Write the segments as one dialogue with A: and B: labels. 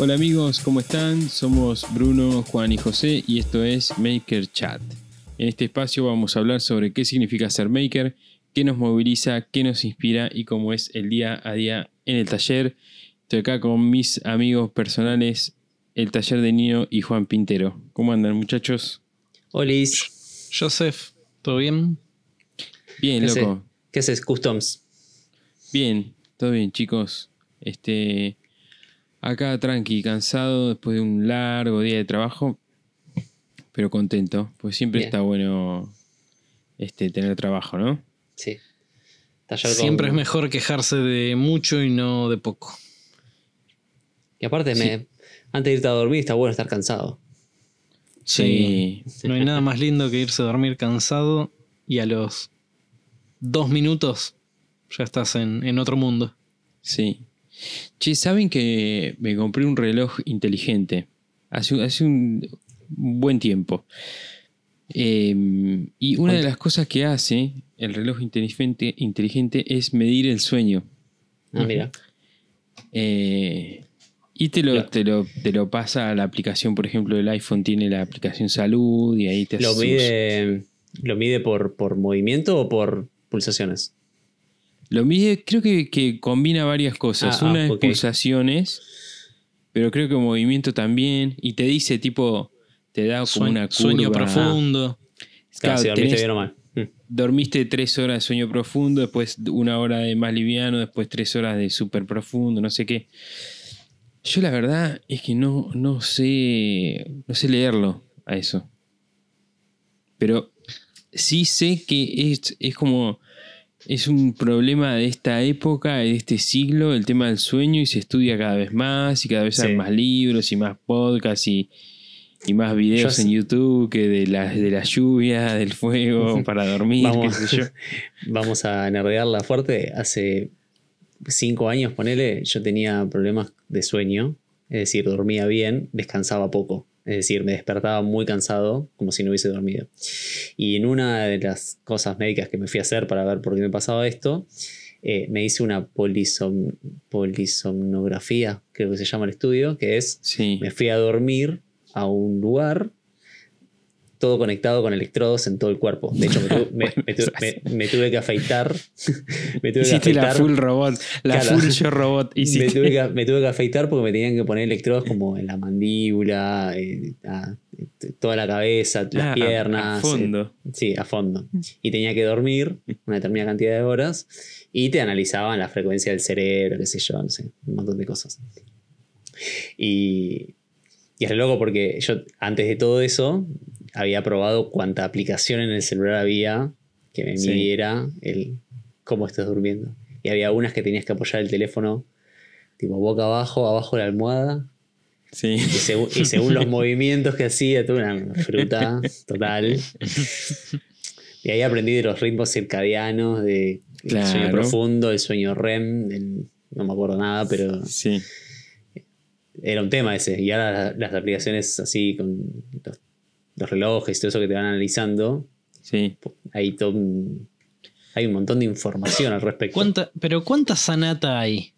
A: Hola amigos, ¿cómo están? Somos Bruno, Juan y José y esto es Maker Chat. En este espacio vamos a hablar sobre qué significa ser maker, qué nos moviliza, qué nos inspira y cómo es el día a día en el taller. Estoy acá con mis amigos personales, el taller de Nino y Juan Pintero. ¿Cómo andan muchachos?
B: Olis.
C: Joseph, ¿todo bien?
A: Bien,
B: ¿Qué
A: loco.
B: ¿Qué haces, Customs?
A: Bien, todo bien, chicos. Este. Acá tranqui, cansado después de un largo día de trabajo, pero contento, pues siempre
B: Bien.
A: está bueno este, tener trabajo, ¿no?
B: Sí. Taller con-
C: Siempre es mejor quejarse de mucho y no de poco.
B: Y aparte, me, antes de irte a dormir, está bueno estar cansado.
A: Sí.
C: No hay nada más lindo que irse a dormir cansado y a los dos minutos ya estás en, en otro mundo.
A: Sí. Che, ¿saben que me compré un reloj inteligente? Hace, hace un buen tiempo. Eh, y una de las cosas que hace el reloj inteligente, inteligente es medir el sueño.
B: Ah, mira.
A: Eh, y te lo,
B: Lo-
A: te, lo, te lo pasa a la aplicación, por ejemplo, el iPhone tiene la aplicación salud y ahí te
B: ¿Lo
A: hace sus-
B: mide, ¿lo mide por, por movimiento o por pulsaciones?
A: Lo mide, creo que, que combina varias cosas.
B: Ah, ah,
A: Una es pulsaciones, pero creo que movimiento también. Y te dice tipo, te da como
C: Sueño,
A: una curva.
C: sueño profundo.
B: Claro,
A: Claro,
B: si dormiste
A: tenés-
B: bien o mal. Mm.
A: dormiste tres horas de sueño profundo, después una hora de más liviano, después tres horas de súper profundo, no sé qué. Yo la verdad es que no, no sé. No sé leerlo a eso. Pero sí sé que es, es como. Es un problema de esta época, de este siglo, el tema del sueño, y se estudia cada vez más, y cada vez hay más libros y más podcasts y, y más videos
B: Yo
A: en YouTube que de la, de la lluvia, del fuego, para dormir,
B: Vamos.
A: qué sé yo.
B: Vamos a nerdearla fuerte. Hace cinco años, ponele, yo tenía problemas de sueño. Es decir, dormía bien, descansaba poco. Es decir, me despertaba muy cansado, como si no hubiese dormido. Y en una de las cosas médicas que me fui a hacer para ver por qué me pasaba esto, eh, me hice una polisom- polisomnografía, creo que se llama el estudio, que es
A: Sí.
B: me fui a dormir a un lugar todo conectado con electrodos en todo el cuerpo. De hecho, me, tu- me- me tu- me- me tuve que afeitar. me tuve que
A: Hiciste la
B: afeitar.
A: full robot, la
B: Claro.
A: full yo robot.
B: me,
A: Hiciste.
B: tuve que, me tuve que afeitar porque me tenían que poner electrodos como en la mandíbula, a- t- toda la cabeza, las
A: Ah,
B: piernas.
A: A fondo.
B: eh, sí, a fondo. Y tenía que dormir una determinada cantidad de horas y te analizaban la frecuencia del cerebro, qué sé yo, no sé, un montón de cosas. Y, y es loco porque yo antes de todo eso había probado cuánta aplicación en el celular había que me
A: Sí.
B: midiera el cómo estás durmiendo. Y había unas que tenías que apoyar el teléfono tipo boca abajo, abajo de la almohada.
A: Sí.
B: Y, según- y según los movimientos que hacía, tuve una fruta total. Y ahí aprendí de los ritmos circadianos, de el sueño profundo, el sueño REM, el- no me acuerdo nada, pero
A: Sí.
B: era un tema ese. Y ahora la- las aplicaciones así con los, los relojes todo eso que te van analizando,
A: Sí.
B: hay todo un, hay un montón de información al respecto.
C: ¿Cuánta, pero ¿cuánta sanata hay?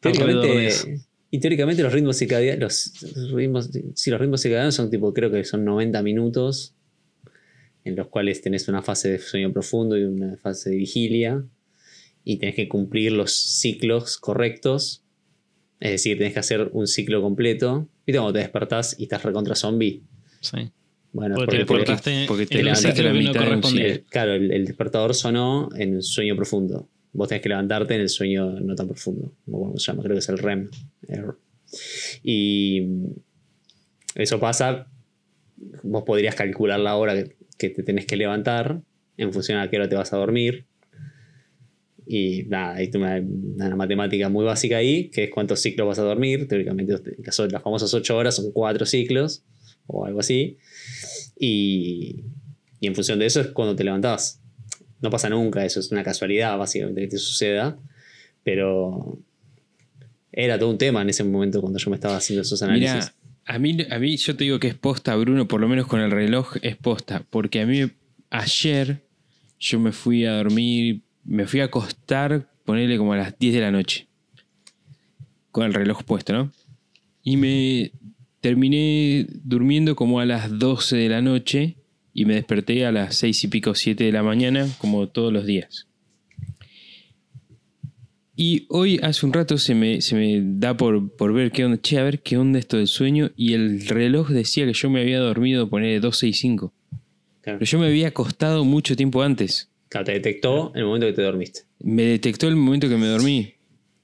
B: Teóricamente, y teóricamente los ritmos circadianos, los ritmos, sí, los ritmos circadianos son tipo, creo que son 90 minutos, en los cuales tenés una fase de sueño profundo y una fase de vigilia, y tenés que cumplir los ciclos correctos, es decir, tenés que hacer un ciclo completo, y cuando te despertás y estás recontra zombie,
C: Sí.
B: bueno,
C: Porque te
B: porque-
C: despertaste
A: porque te
C: en el
A: la
C: que no
A: mitad
C: correspondía.
B: el- claro, el, el despertador sonó en el sueño profundo. Vos tenés que levantarte en el sueño no tan profundo. O como se llama, creo que es el REM. Error. Y eso pasa. Vos podrías calcular la hora que, que te tenés que levantar en función a qué hora te vas a dormir. Y nada, hay una, una matemática muy básica ahí, que es cuántos ciclos vas a dormir. Teóricamente, las, las famosas 8 horas son 4 ciclos o algo así. Y, y en función de eso es cuando te levantás. No pasa nunca, eso es una casualidad básicamente que te suceda. Pero era todo un tema en ese momento cuando yo me estaba haciendo esos análisis.
A: A mí, a mí yo te digo que es posta, Bruno, por lo menos con el reloj es posta. Porque a mí ayer yo me fui a dormir, me fui a acostar, ponerle como a las 10 de la noche. Con el reloj puesto, ¿no? y me terminé durmiendo como a las 12 de la noche y me desperté a las 6 y pico, 7 de la mañana, como todos los días. Y hoy, hace un rato, se me, se me da por, por ver qué onda. Che, a ver qué onda esto del sueño. Y el reloj decía que yo me había dormido, poner 12 y 5.
B: Claro.
A: Pero yo me había acostado mucho tiempo antes.
B: Claro, te detectó el momento que te dormiste.
A: Me detectó el momento que me dormí.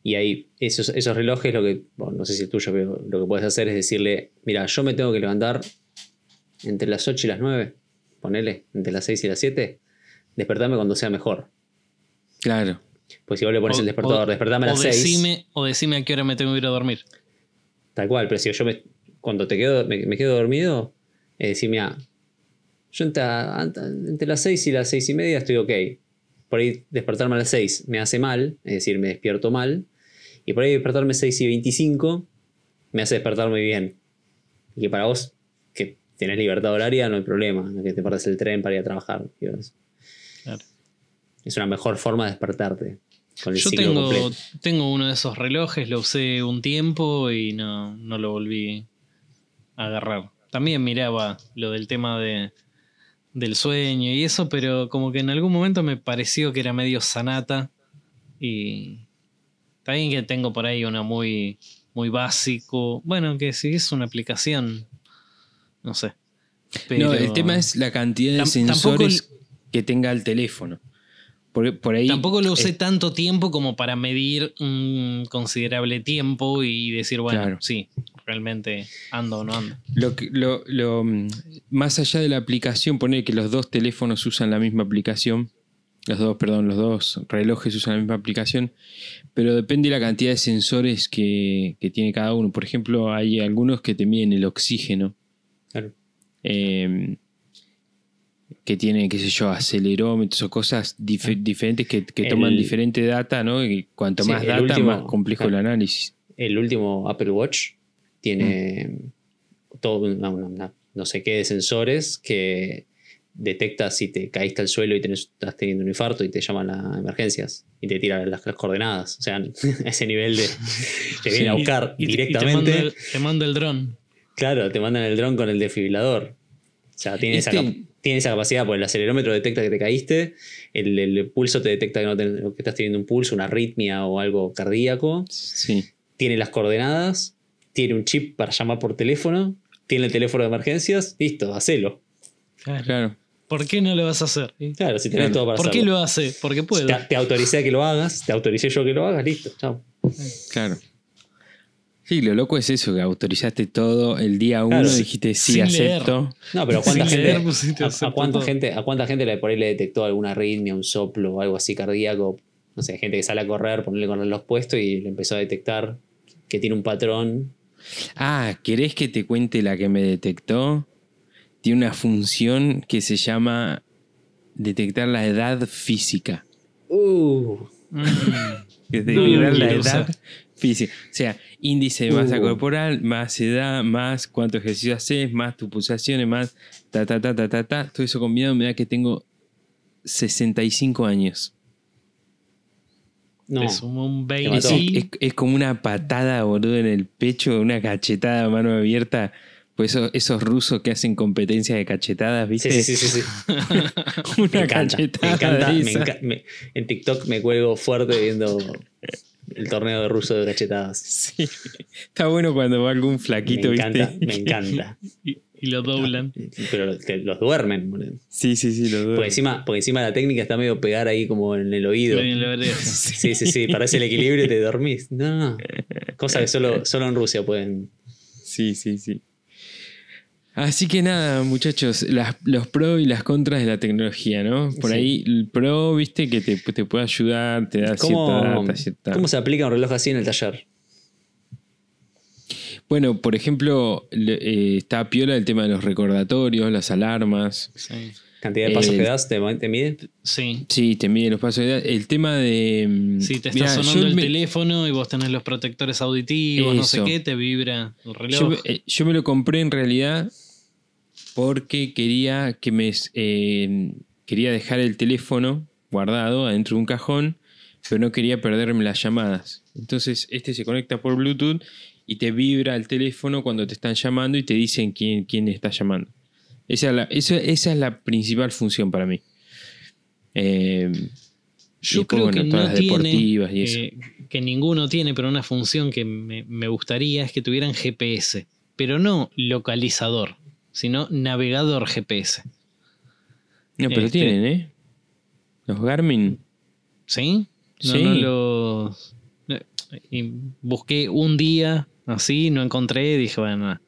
B: Y ahí, esos, esos relojes, lo que, bueno, no sé si el tuyo, pero lo que puedes hacer es decirle, mira, yo me tengo que levantar entre las 8 y las 9, ponele, entre las 6 y las 7, despertarme cuando sea mejor.
A: Claro.
B: Pues si vos le pones
C: O-
B: el despertador,
C: o-
B: despertame a
C: o
B: las 6,
C: decime, o decime a qué hora me tengo que ir a dormir.
B: tal cual, pero si yo me, cuando te quedo, me, me quedo dormido, es decir, mira, yo entre, entre las 6 y las 6 y media estoy ok. Por ahí despertarme a las 6 me hace mal, es decir, me despierto mal. Y por ahí despertarme 6 y 25 me hace despertar muy bien. Y que para vos, que tenés libertad horaria, no hay problema. Que te partes el tren para ir a trabajar.
C: Claro.
B: Es una mejor forma de despertarte. Con el
C: Yo tengo,
B: completo.
C: tengo uno de esos relojes, lo usé un tiempo y no, no lo volví a agarrar. También miraba lo del tema de, del sueño y eso, pero como que en algún momento me pareció que era medio sanata y también que tengo por ahí una muy, muy básico. Bueno, que si es una aplicación, no sé.
A: No, el tema es la cantidad de sensores que tenga el teléfono. Por, por ahí.
C: Tampoco lo usé tanto tiempo como para medir un considerable tiempo y decir, bueno,
A: Claro.
C: sí, realmente ando o no ando.
A: Lo, que- lo- lo, mm, más allá de la aplicación, poner que los dos teléfonos usan la misma aplicación. Los dos, perdón, los dos relojes usan la misma aplicación. Pero depende de la cantidad de sensores que, que tiene cada uno. Por ejemplo, hay algunos que te miden el oxígeno.
B: Claro.
A: eh, que tiene, qué sé yo, acelerómetros o cosas dif- diferentes que, que toman diferente data, ¿no? Y cuanto
B: Sí,
A: más data,
B: último-
A: más complejo el análisis.
B: El último Apple Watch tiene
A: Mm.
B: todo una- no sé qué de sensores que detecta si te caíste al suelo y tenés- estás teniendo un infarto y te llaman a emergencias y te tira las, las coordenadas. O sea, a ese nivel de. Te viene a
C: Sí,
B: buscar
C: y- te- y
B: directamente.
C: te mando el, te mando el dron.
B: Claro, te mandan el dron con el desfibrilador. O sea, tiene, esa,
A: Este-
B: tiene esa capacidad, porque el acelerómetro detecta que te caíste, el, el pulso te detecta que, no ten- que estás teniendo un pulso, una arritmia o algo cardíaco.
A: Sí.
B: Tiene las coordenadas, tiene un chip para llamar por teléfono, tiene el teléfono de emergencias, listo, hacelo.
A: Claro.
C: ¿Por qué no lo vas a hacer?
B: Claro, si tenés
A: Claro.
B: todo para
C: ¿Por qué
B: hacerlo.
C: lo hace? Porque puedo.
B: Te, te autoricé a que lo hagas, te autoricé yo a que lo hagas, listo, chao.
A: Claro. Sí, lo loco es eso, que autorizaste todo el día uno,
B: Claro,
A: dijiste sí,
C: sin leer.
A: acepto.
B: No, pero ¿a cuánta,
C: Sin
B: gente,
C: leer
B: a- cuánta
C: todo.
B: gente, ¿a cuánta gente le, por ahí le detectó alguna arritmia, un soplo o algo así cardíaco? No sé, gente que sale a correr, ponerle con los puestos y le empezó a detectar que tiene un patrón.
A: Ah, ¿querés que te cuente la que me detectó? Tiene una función que se llama detectar la edad física.
B: Uh,
C: Mm. No
A: detectar la edad física. O sea, índice de masa
B: Uh.
A: corporal, más edad, más cuánto ejercicio haces, más tus pulsaciones, más ta ta ta ta ta ta. Todo eso combinado me da que tengo 65 años.
B: no.
C: Te sumo un
B: Te
C: 20.
A: Es, es- es como una patada, boludo, en el pecho, una cachetada a mano abierta. Pues esos, esos rusos que hacen competencia de cachetadas, ¿viste?
B: Sí, sí, sí, sí, sí.
A: Una
B: Me encanta.
A: cachetada.
B: Me encanta,
A: de
B: me
A: esa.
B: enca- me- en TikTok me cuelgo fuerte viendo el torneo de ruso de cachetadas.
A: Sí. Está bueno cuando va algún
B: Me
A: flaquito,
B: encanta,
A: ¿viste?
B: me encanta.
C: Y, y lo doblan.
B: Pero te- los duermen. boludo.
A: Sí, sí, sí, lo dudo.
B: Porque encima, porque encima la técnica está medio pegar ahí como en el oído.
C: Lo veré.
B: Sí, sí, sí, parece el equilibrio y te dormís. No, no. Cosa que solo, solo en Rusia pueden.
A: Sí, sí, sí. Así que nada, muchachos, las- los pros y las contras de la tecnología, ¿no? Por
B: Sí.
A: ahí el pro, viste, que te, te puede ayudar, te da
B: ¿Cómo,
A: cierta data, cierta...
B: ¿Cómo se aplica un reloj así en el taller?
A: Bueno, por ejemplo, eh, está piola el tema de los recordatorios, las alarmas.
C: Sí.
B: ¿Cantidad de pasos
A: Eh,
B: que das? ¿Te, te mide?
C: Sí.
A: Sí, te mide los pasos de edad. El tema de... mm,
C: Si te está
A: mirá,
C: sonando el
A: me-
C: teléfono y vos tenés los protectores auditivos, no sé qué, te vibra el reloj.
A: Yo, eh, yo me lo compré en realidad porque quería que me eh, quería dejar el teléfono guardado adentro de un cajón, pero no quería perderme las llamadas. Entonces este se conecta por Bluetooth y te vibra el teléfono cuando te están llamando y te dicen quién, quién está llamando. Esa es la, esa, esa es la principal función para mí. Eh,
C: Yo
A: después,
C: creo
A: bueno,
C: que
A: todas
C: no
A: las
C: tiene,
A: deportivas y eso.
C: eh, que ninguno tiene, pero una función que me, me gustaría es que tuvieran GPS, pero no localizador, sino navegador GPS.
A: no, pero
C: este-
A: tienen, ¿eh? Los Garmin.
C: ¿Sí? No,
A: Sí.
C: no los... y busqué un día así, no encontré, dije, bueno...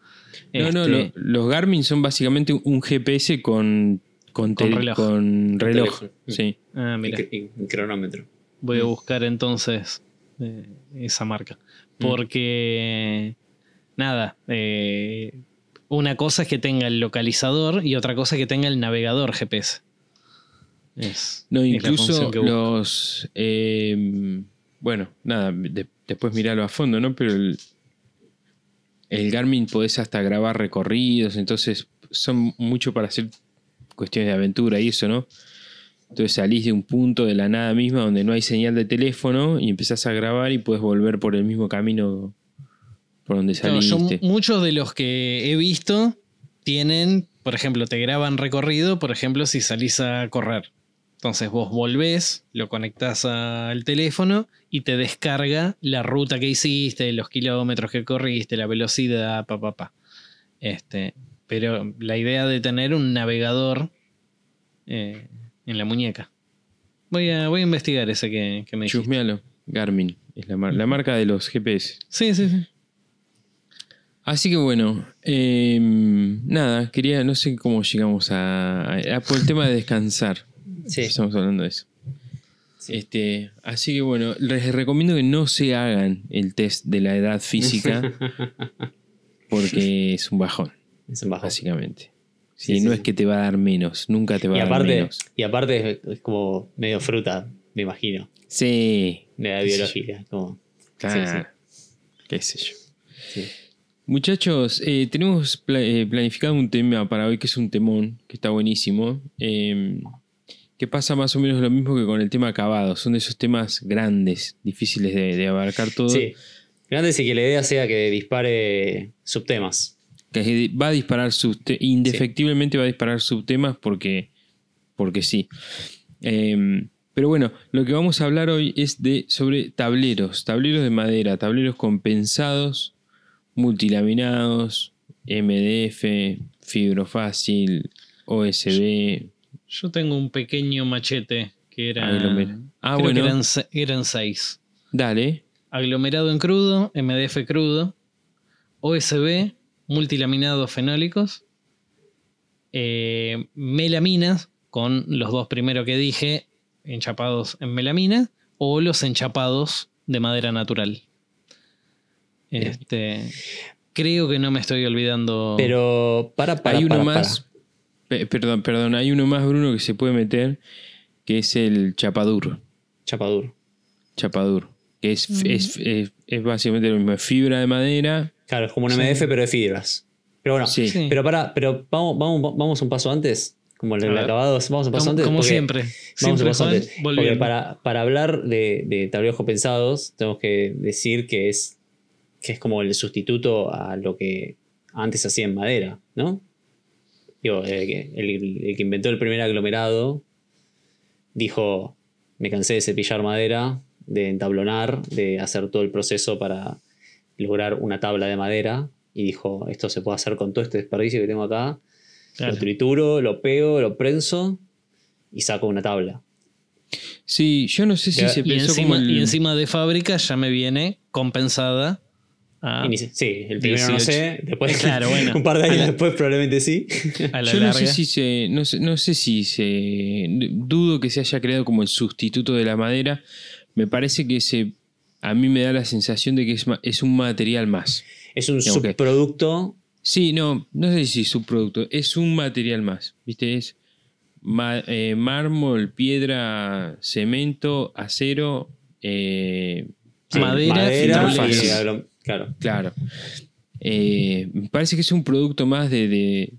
A: No, no,
C: este,
A: lo- los Garmin son básicamente un GPS con, con,
C: Con reloj.
A: con reloj.
B: teléfono.
A: Sí.
C: ah, mira.
B: y cronómetro.
C: Voy a
A: Mm.
C: buscar entonces eh, esa marca.
A: Mm.
C: Porque, nada, eh, una cosa es que tenga el localizador y otra cosa es que tenga el navegador GPS. Es,
A: No, incluso los. eh, bueno, nada, de- después mirarlo a fondo, ¿no? Pero el, el Garmin podés hasta grabar recorridos, entonces son mucho para hacer cuestiones de aventura y eso, ¿no? Entonces salís de un punto de la nada misma donde no hay señal de teléfono y empezás a grabar y puedes volver por el mismo camino por donde
C: yo
A: saliste.
C: mu- muchos de los que he visto tienen, por ejemplo, te graban recorrido, por ejemplo, si salís a correr. Entonces vos volvés, lo conectás al teléfono y te descarga la ruta que hiciste, los kilómetros que corriste, la velocidad, pa, pa, pa. Este, pero la idea de tener un navegador eh, en la muñeca. Voy a, voy a investigar ese que, que me dijiste.
A: Chusmealo, Garmin, es la, mar- la marca de los GPS.
C: Sí, sí, sí.
A: Así que bueno, eh, nada, quería, no sé cómo llegamos a, a- por el tema de descansar.
B: Sí.
A: Estamos hablando de eso.
B: Sí.
A: Este, así que bueno, les recomiendo que no se hagan el test de la edad física porque es un bajón,
B: Es un bajo.
A: básicamente.
B: Sí,
A: no
B: sí.
A: es que te va a dar menos, nunca te va
B: Y
A: a dar menos.
B: y aparte es, como medio fruta, me imagino,
A: Sí,
B: de la biología. Como,
A: claro. Qué sé yo. Muchachos, eh, tenemos pla- eh, planificado un tema para hoy que es un temón, que está buenísimo. eh, que pasa más o menos lo mismo que con el tema acabado. Son de esos temas grandes, difíciles de, de abarcar todo.
B: Sí. Grande sí que la idea sea que dispare subtemas.
A: Que va a disparar subte- indefectiblemente va a disparar subtemas porque, porque sí. Eh, pero bueno, lo que vamos a hablar hoy es de sobre tableros, tableros de madera, tableros compensados, multilaminados, MDF, fibrofácil, OSB.
C: Yo tengo un pequeño machete que era.
A: Ah, bueno.
C: eran, se- eran seis.
A: Dale.
C: Aglomerado en crudo, MDF crudo, OSB, multilaminados fenólicos, eh, melaminas, con los dos primeros que dije, enchapados en melamina, o los enchapados de madera natural. Este, creo que no me estoy olvidando.
B: Pero para, para,
A: hay uno
B: para,
A: más. pe- perdón, perdón. Hay uno más, Bruno, que se puede meter, que es el chapaduro.
B: Chapaduro.
A: Chapaduro. Que es, es, es- es básicamente lo mismo. es Fibra de madera.
B: Claro, es como un
C: Sí.
B: MDF, pero de fibras. Pero bueno,
A: Sí.
C: Sí.
B: pero para, pero vamos, vamos, vamos un paso antes. Como el,
C: A
B: acabado, vamos un paso
C: como,
B: antes.
C: como siempre.
B: Vamos
C: Siempre
B: un paso
C: Juan,
B: antes. Porque para, para hablar de, de tableros compensados, tenemos que decir que es, que es como el sustituto a lo que antes hacía en madera, ¿no? Digo, el, que- el- el que inventó el primer aglomerado dijo: Me cansé de cepillar madera, de entablonar, de hacer todo el proceso para lograr una tabla de madera. Y dijo: Esto se puede hacer con todo este desperdicio que tengo acá.
C: Claro.
B: Lo trituro, lo pego, lo prenso y saco una tabla.
A: Sí, yo no sé si
B: Ya,
A: se
C: Y
A: pensó
C: encima,
A: como el-
C: y encima de fábrica ya me viene compensada a,
B: Inici- sí, el primero no
C: 18.
B: sé, después
C: Claro, bueno.
B: un par de años
C: la-
B: después probablemente sí.
C: a la
A: Yo no sé si se. No sé, no sé si se. Dudo que se haya creado como el sustituto de la madera. Me parece que se. A mí me da la sensación de que es, es un material más.
B: Es un
A: Digamos que-
B: subproducto.
A: Sí, no, no sé si subproducto. Es un material más. ¿Viste? Es ma- eh, mármol, piedra, cemento, acero. eh,
B: sí,
C: Madera y
B: madera y claro.
A: Claro. Eh, me parece que es un producto más de, de-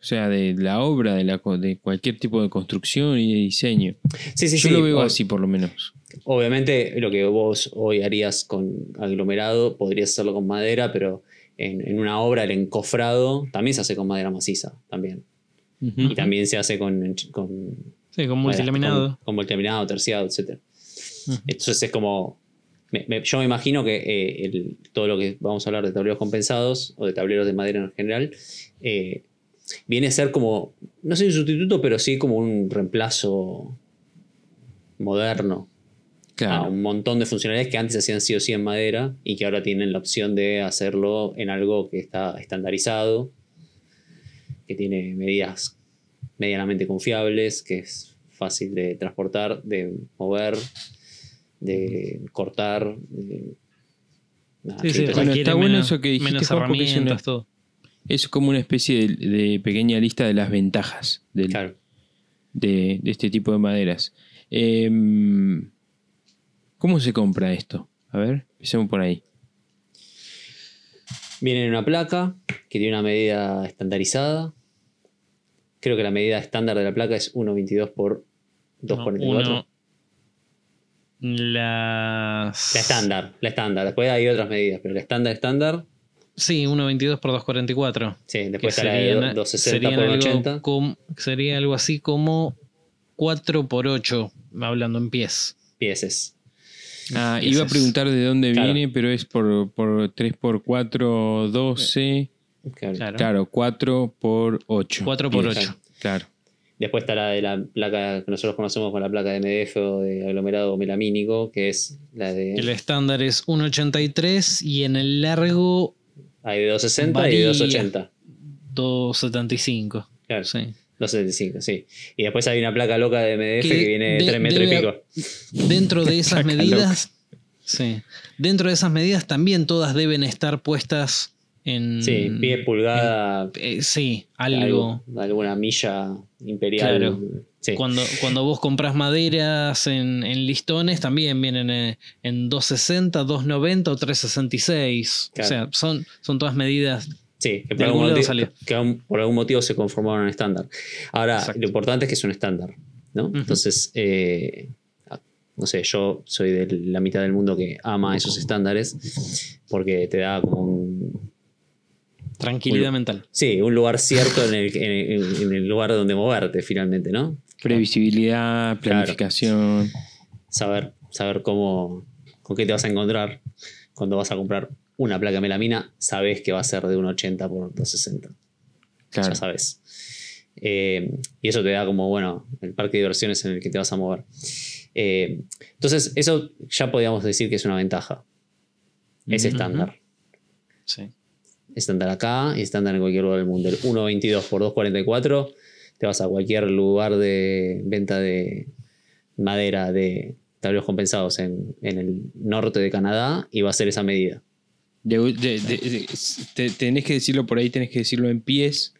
A: o sea, de la obra, de, la, de cualquier tipo de construcción y de diseño.
B: Sí, sí,
A: Yo
B: sí.
A: lo veo
B: o-
A: así por lo menos.
B: obviamente lo que vos hoy harías con aglomerado, podrías hacerlo con madera, pero en, en una obra el encofrado también se hace con madera maciza, también. Y también se hace con, con
C: Sí, con multilaminado.
B: Con, con multilaminado, terciado, etc. Entonces es como. Me- me- yo me imagino que eh, el- todo lo que vamos a hablar de tableros compensados o de tableros de madera en general eh, viene a ser como. No sé un sustituto, pero sí como un reemplazo moderno a un montón de funcionalidades que antes hacían sí o sí en madera y que ahora tienen la opción de hacerlo en algo que está estandarizado, que tiene medidas medianamente confiables, que es fácil de transportar, de mover, de cortar. de- nada,
C: Sí, sí,
B: entonces-
A: Bueno, está bueno
C: menos-
A: eso que dijiste,
C: menos
A: Juan, porque es
C: herramientas,
A: una-
C: todo.
A: Es como una especie de, de pequeña lista de las ventajas del-
B: claro.
A: de, de este tipo de maderas. Em, ¿Cómo se compra esto? A ver, empecemos por ahí.
B: Viene en una placa que tiene una medida estandarizada. Creo que la medida estándar de la placa es 1.22 por 2.44.
C: Las...
B: La estándar, la estándar. Después hay otras medidas, pero la estándar estándar,
C: Sí, 1.22 por 2.44.
B: sí,
C: que
B: después está la de
C: serían-
B: 260
C: serían
B: por
C: algo
B: 80.
C: com- sería algo así como 4 por 8, hablando en pies.
B: Pieces.
A: Ah,
C: Ese
A: iba a preguntar de dónde
B: Claro.
A: viene, pero es por, por 3x4, 12.
B: Claro.
C: Claro.
A: Claro, 4 por 8.
C: 4 por
A: Pies.
C: 8.
A: Claro.
B: Después está la de la placa que nosotros conocemos con la placa de MDF o de aglomerado melamínico, que es la de.
C: El estándar es 1.83 y en el largo
B: Hay de 260 y de 280.
C: 2.75.
B: Claro,
C: Sí.
B: 275, sí. Y después hay una placa loca de MDF que,
C: Que
B: viene de
C: de-
B: 3 metros y pico.
C: Dentro de esas medidas. Sí. Dentro de esas medidas también todas deben estar puestas en.
B: Sí, pie, pulgada,
C: eh, sí, algo.
B: algo- alguna milla imperial.
C: Claro.
B: Sí.
C: Cuando, cuando vos compras maderas en, en listones, también vienen eh, en 260, 290 o 366.
B: Claro.
C: O sea, son, son todas medidas.
B: Sí, que por algún, motivo,
C: salió.
B: que aún- por algún motivo se conformaron en estándar. Ahora,
C: Exacto.
B: lo importante es que es un estándar, ¿no? Entonces, eh, no sé, yo soy de la mitad del mundo que ama esos estándares porque te da como un,
C: Tranquilidad mental.
B: sí, un lugar cierto en el, en el- en el lugar donde moverte finalmente, ¿no?
A: Previsibilidad, planificación.
B: Saber, saber cómo, con qué te vas a encontrar cuando vas a comprar una placa de melamina, sabes que va a ser de un 80 por 260.
A: Claro.
B: ya sabes. Eh, y eso te da como, bueno, el parque de diversiones en el que te vas a mover. Eh, entonces, eso ya podríamos decir que es una ventaja. Es estándar.
C: Sí.
B: Estándar acá y estándar en cualquier lugar del mundo. El 1.22 por 2.44, te vas a cualquier lugar de venta de madera de tableros compensados en, en el norte de Canadá y va a ser esa medida.
A: De- de- de- te- tenés que decirlo por ahí, tenés que decirlo en pies,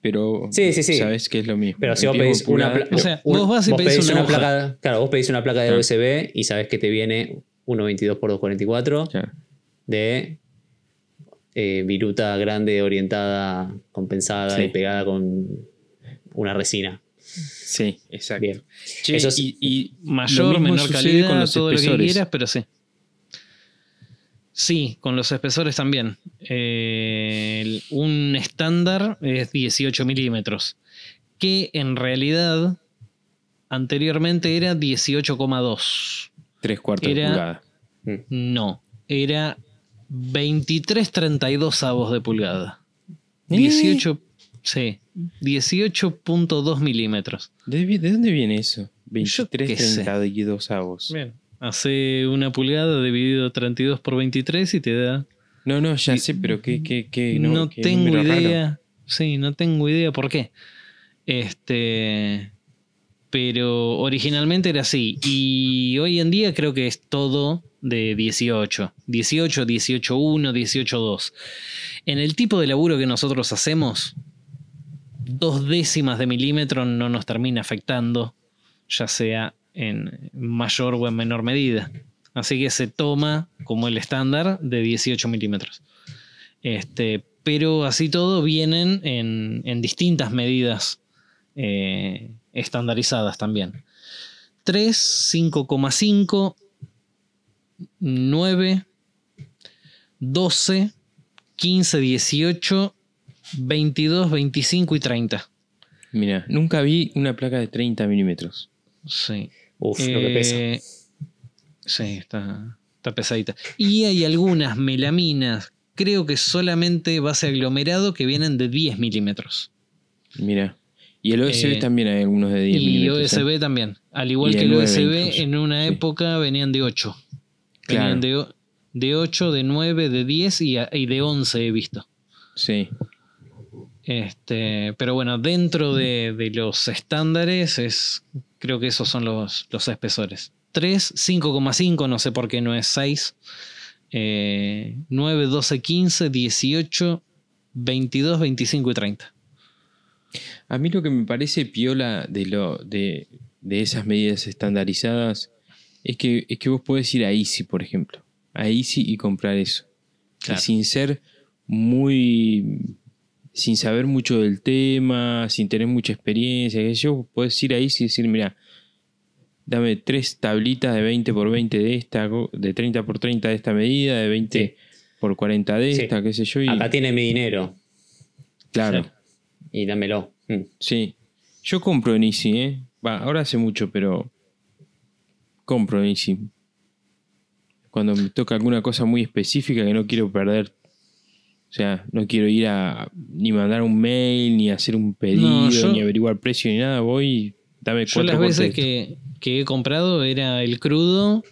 A: pero
B: Sí, sí, sí.
A: sabes que es lo mismo.
B: Pero si
A: En
B: vos
A: pies
B: pedís una,
A: pulgada,
B: pla-
C: O sea, vos vas y pedís una hoja.
B: placa, claro, vos pedís una placa de
A: Claro.
B: USB y sabes que te viene 1.22 por 2.44
A: Claro.
B: de eh, viruta grande, orientada, compensada
A: Sí.
B: y pegada con una resina.
A: Sí, exacto.
B: Bien.
A: Che,
B: Eso es-
A: y, y
C: Mayor, menor calidad,
A: con los
C: todo lo que
A: espesores.
C: quieras, pero sí. Sí, con los espesores también. Eh, un estándar es 18 milímetros, que en realidad anteriormente era 18,2.
A: Tres cuartos
C: Era-
A: de pulgada.
C: No, era 23,32 avos de pulgada.
A: ¿Eh?
C: 18, sí, 18.2 milímetros.
A: ¿De, de dónde viene eso?
C: Yo
A: 23,
C: qué sé.
A: 32 avos.
C: Bien. Hace una pulgada dividido 32 por 23 y te da.
A: No, no, ya sé, pero qué, qué, qué,
C: no
A: qué
C: tengo
A: número raro.
C: idea. Sí, no tengo idea por qué. Este. Pero originalmente era así. Y hoy en día creo que es todo de 18. 18, 18.1, 18.2. En el tipo de laburo que nosotros hacemos, dos décimas de milímetro no nos termina afectando, ya sea en mayor o en menor medida. Así que se toma como el estándar de 18 milímetros. Este, pero así todo vienen en, en distintas medidas eh, estandarizadas también. 3, 5,5, 9, 12, 15, 18, 22, 25 y 30.
A: Mira, nunca vi una placa de 30 milímetros.
C: Sí.
B: Uf, lo que pesa.
C: Eh, Sí, está, está pesadita. Y hay algunas melaminas, creo que solamente base aglomerado, que vienen de 10 milímetros.
A: Mira. Y el OSB
C: Eh,
A: también hay algunos de 10
C: Y
A: milímetros. ¿eh?
C: OSB también. Al igual
A: Y
C: que el
A: 9
C: OSB,
A: incluso.
C: en una
A: Sí.
C: época venían de 8.
A: Claro.
C: Venían de, de 8, de 9, de 10 y, y de 11 he visto.
A: Sí.
C: Este, pero bueno, dentro de, de los estándares, es, creo que esos son los, los espesores. 3, 5,5, no sé por qué no es 6. Eh, 9, 12, 15, 18, 22, 25 y 30.
A: A mí lo que me parece piola de, lo, de, de esas medidas estandarizadas es que, es que vos podés ir a Easy, por ejemplo. A Easy y comprar eso.
C: Claro.
A: Sin ser muy. sin saber mucho del tema, sin tener mucha experiencia, que yo, podés ir a Easy y decir, mira, dame tres tablitas de 20 por 20 de esta, de 30 por 30 de esta medida, de 20
B: Sí.
A: por 40 de
B: Sí.
A: esta, qué sé yo. Y,
B: Acá tiene mi dinero
A: claro.
B: y dámelo. Mm.
A: Sí. Yo compro en Easy, ¿eh? Va, ahora hace mucho, pero compro Easy. Cuando me toca alguna cosa muy específica que no quiero perder. O sea, no quiero ir a ni mandar un mail, ni hacer un pedido,
C: No, yo-
A: ni averiguar precio, ni nada. Voy y dame
C: Yo
A: cuatro
C: las
A: cortes
C: veces que, que he comprado era el crudo,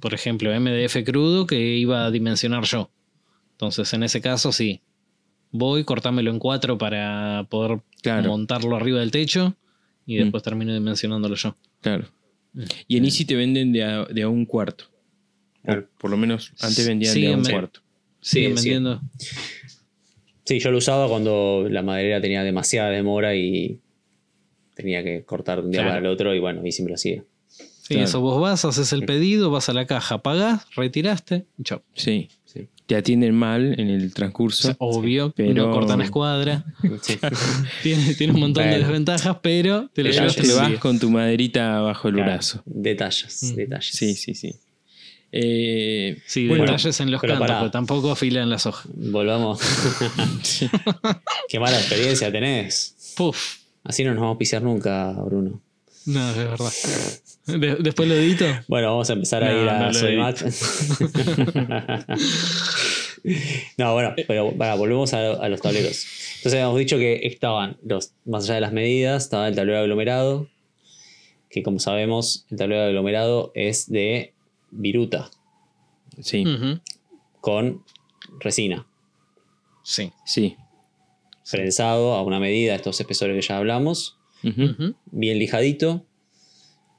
C: por ejemplo, MDF crudo que iba a dimensionar yo. Entonces, en ese caso, sí. Voy, cortámelo en cuatro para poder
A: Claro.
C: montarlo arriba del techo y
A: Mm.
C: después termino dimensionándolo yo.
A: Claro. Y en Easy te venden de a, de a un cuarto. O
B: Claro.
A: por lo menos antes vendían de a un cuarto.
C: Siguen
B: Sí, sí.
C: vendiendo.
B: Sí, yo lo usaba cuando la maderera tenía demasiada demora y tenía que cortar de un día
C: Claro.
B: para el otro y bueno, y siempre lo hacía.
C: Sí,
A: Claro.
C: eso vos vas, haces el pedido, vas a la caja, pagás, retiraste, y chao.
A: Sí. Te atienden mal en el
C: O
A: transcurso.
C: sea, obvio,
A: pero-
C: no cortan escuadra,
B: Sí.
C: tiene, tiene un montón de desventajas, pero te lo llevas
A: te vas con tu maderita bajo el
B: Claro,
A: brazo.
B: Detalles,
C: Mm.
B: detalles.
A: Sí, sí, sí. Eh,
C: Sí,
A: Bueno,
C: detalles en los
B: pero
C: cantos,
B: pará.
C: pero tampoco afilan las hojas.
B: Volvamos. Qué mala experiencia tenés.
C: Puf.
B: Así no nos vamos a pisar nunca, Bruno.
C: No, de verdad. De- después lo edito.
B: Bueno, vamos a empezar a
C: No,
B: ir a
C: no
B: Soy no, bueno, pero para, volvemos a, a los tableros. Entonces habíamos dicho que estaban los, más allá de las medidas, estaba el tablero aglomerado, que como sabemos, el tablero aglomerado es de viruta.
A: Sí,
B: con resina,
C: Sí.
A: sí.
B: prensado a una medida, estos espesores que ya hablamos, bien lijadito,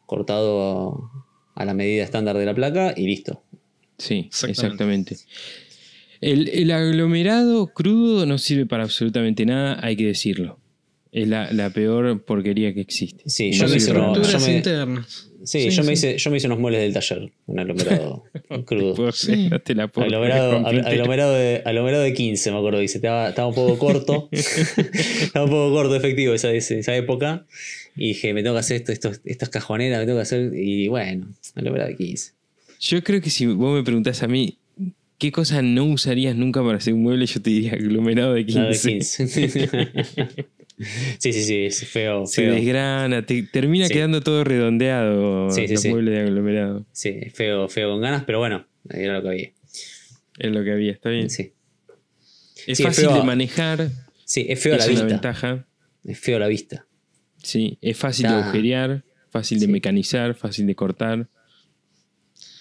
B: cortado a la medida estándar de la placa y listo.
A: Sí,
C: Exactamente.
A: exactamente. El, el aglomerado crudo no sirve para absolutamente nada, hay que decirlo. Es la, la peor porquería que existe.
B: Sí, yo me hice uno- yo me-
C: internas.
B: Sí,
C: Sí,
B: yo, Me hice, yo me hice unos muebles del taller, un aglomerado crudo.
A: No te la puedo
B: Aglomerado, aglomerado, de, aglomerado de 15, me acuerdo. Dice, estaba, estaba un poco corto. estaba un poco corto, efectivo, esa, esa época. Y dije, me tengo que hacer esto, estos, estas cajoneras, me tengo que hacer. Y bueno, aglomerado de 15.
A: Yo creo que si vos me preguntás a mí qué cosa no usarías nunca para hacer un mueble, yo te diría aglomerado de 15.
B: Nada de 15. sí, sí, sí, es feo.
A: Se
B: feo.
A: desgrana, te- termina
B: Sí.
A: quedando todo redondeado
B: Sí, sí,
A: los muebles de aglomerado.
B: Sí, feo, feo con ganas, pero bueno, era lo que había.
A: Es lo que había, está bien.
B: Sí,
A: Es fácil
B: feo
A: de
B: a-
A: manejar,
B: sí es feo a
A: es
B: la
A: una
B: vista.
A: ventaja.
B: Es feo a la vista.
A: Sí, es fácil de agujerear, fácil de
B: Sí.
A: mecanizar, fácil de cortar.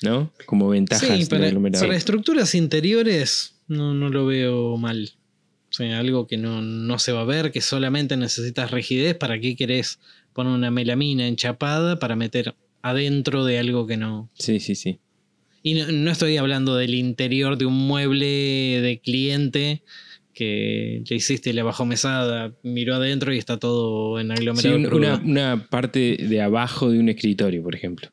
A: ¿No? Como ventajas
C: Sí,
A: del
C: para,
A: aglomerado.
C: para estructuras interiores no, no lo veo mal. O sea, algo que no, no se va a ver, que solamente necesitas rigidez. ¿Para qué querés poner una melamina enchapada para meter adentro de algo que no...
A: Sí, sí, sí.
C: Y no, no estoy hablando del interior de un mueble de cliente que le hiciste la bajó mesada, miró adentro y está todo en
A: Sí,
C: aglomerado.
A: un-
C: crudo.
A: una, una parte de abajo de un escritorio, por ejemplo.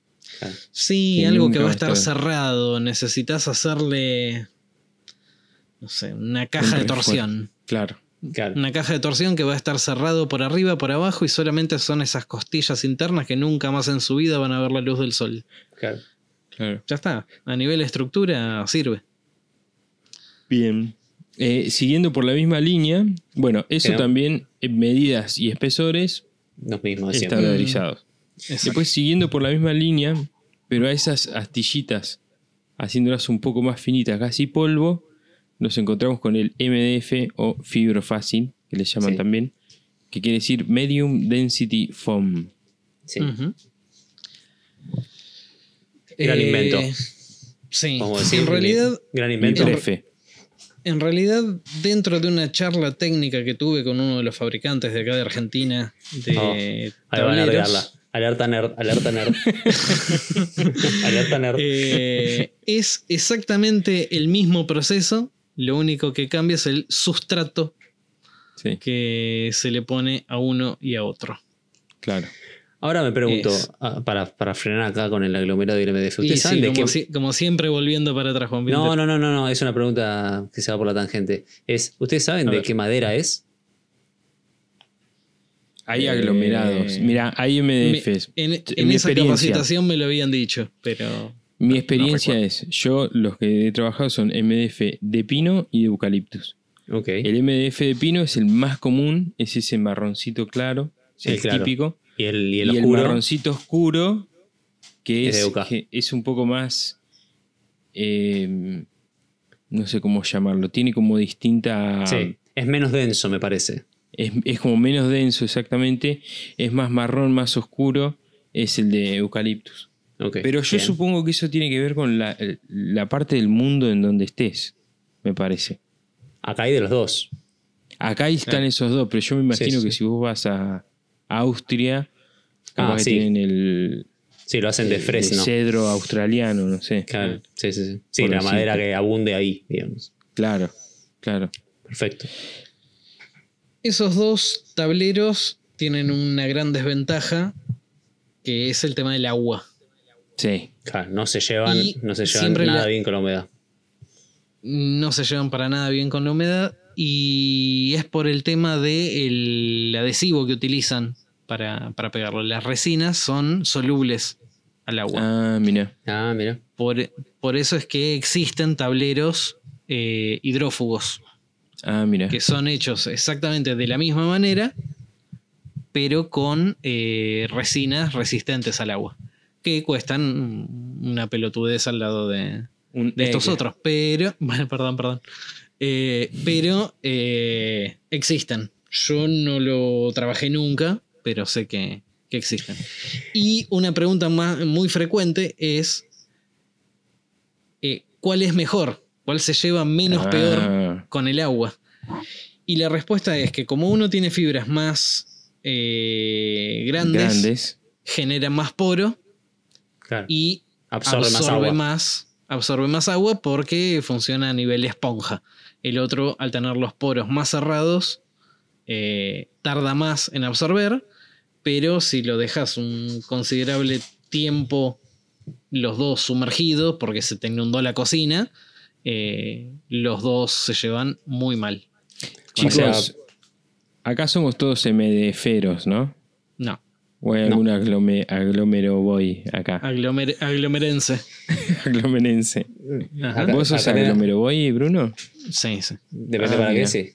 C: Sí,
A: que
C: algo que va a estar cerrado. Necesitas hacerle, no sé, una caja de torsión.
A: Claro.
B: Claro.
C: Una caja de torsión que va a estar cerrado por arriba, por abajo y solamente son esas costillas internas que nunca más en su vida van a ver la luz del sol.
B: claro.
A: Claro.
C: Ya está. A nivel de estructura sirve.
A: Bien. Eh, siguiendo por la misma línea, bueno, eso
B: Pero-
A: también en medidas y espesores
B: Los mismos de siempre.
A: estandarizados. Después, siguiendo por la misma línea, pero a esas astillitas, haciéndolas un poco más finitas, casi polvo, nos encontramos con el MDF o fibrofácil, que le llaman
B: Sí.
A: también, que quiere decir Medium Density Foam.
B: Sí. Gran
C: Eh,
B: invento.
C: Sí.
B: A decir.
C: en realidad,
B: Gran invento.
C: En realidad, dentro de una charla técnica que tuve con uno de los fabricantes de acá de Argentina de
B: Oh, Ahí van a
C: tableros.
B: Alerta nerd, alerta nerd. alerta nerd.
C: eh, es exactamente el mismo proceso, lo único que cambia es el sustrato
A: Sí,
C: que se le pone a uno y a otro.
A: claro.
B: Ahora me pregunto,
C: es-
B: ah, para, para frenar acá con el aglomerado y el MDF,
C: Y
B: ¿ustedes
C: sí,
B: saben de
C: como,
B: qué?
C: si- como siempre volviendo para atrás, Juan
B: No,
C: Pinter.
B: no, no, no, no, es una pregunta que se va por la tangente. Es, ¿Ustedes saben
A: A
B: de
A: ver.
B: qué madera es?
A: Hay
C: Eh,
A: aglomerados. Mira, hay
C: Me-
A: MDFs.
C: en
A: En
C: en
A: mi
C: esa capacitación me lo habían dicho, pero
A: Mi experiencia
C: recuerdo.
A: es, yo los que he trabajado son MDF de pino y de eucaliptus.
B: Ok.
A: El MDF de pino es el más común, es ese marroncito claro,
B: Sí,
A: el
B: claro.
A: típico.
B: Y el, y
A: Y
B: el
A: el,
B: oscuro.
A: marroncito oscuro, que
B: Es
A: es, que es un poco más, eh, no sé cómo llamarlo, tiene como distinta...
B: Sí, es menos denso, me parece.
A: Es, es como menos denso exactamente, es más marrón, más oscuro, es el de eucaliptus. Pero yo
B: bien.
A: supongo que eso tiene que ver con la, la parte del mundo en donde estés, me parece.
B: Acá hay de los dos.
A: Acá están esos dos, pero yo me imagino
B: sí,
A: que
B: sí.
A: si vos vas a Austria,
B: Ah,
A: que
B: sí.
A: tienen el,
B: Sí, lo hacen de
A: el
B: fresno.
A: cedro australiano, no sé.
B: Claro, sí, sí, sí. Sí, la madera que abunde ahí, digamos.
A: Claro, claro.
B: Perfecto.
C: esos dos tableros tienen una gran desventaja, que es el tema del agua.
A: Sí,
B: Claro, no se llevan,
C: Y
B: no se llevan nada
C: la-
B: bien con la humedad.
C: no se llevan para nada bien con la humedad y es por el tema del adhesivo que utilizan para, para pegarlo. Las resinas son solubles al agua.
A: ah, mira.
B: Ah, mira.
C: Por, por eso es que existen tableros eh, hidrófugos,
A: Ah, mira.
C: que son hechos exactamente de la misma manera, pero con eh, resinas resistentes al agua, que cuestan una pelotudez al lado de,
A: Un
C: de estos otros, pero, bueno, perdón, perdón, Eh, pero eh, existen. Yo no lo trabajé nunca, pero sé que, que existen. Y una pregunta más, muy frecuente es, eh, ¿cuál es mejor? ¿Cuál se lleva menos
A: Ah,
C: peor con el agua? Y la respuesta es que como uno tiene fibras más eh, grandes,
A: Grandes.
C: genera más poro
B: Claro.
C: y
B: absorbe, más
C: absorbe
B: agua.
C: más, absorbe más agua porque funciona a nivel esponja. El otro, al tener los poros más cerrados, eh, tarda más en absorber, pero si lo dejas un considerable tiempo los dos sumergidos, porque se te inundó la cocina, eh, los dos se llevan muy mal.
B: O sea-
A: Chicos, acá somos todos MDFeros, ¿no?
C: No,
A: O hay algún aglome- aglomero boy acá.
C: aglomer- aglomerense.
A: Aglomerense.
C: Ajá.
A: ¿Vos sos
B: acá tenés-
A: aglomero boy, Bruno?
C: Sí, sí.
B: Depende
A: Ah,
B: para
A: mira.
B: qué, sí.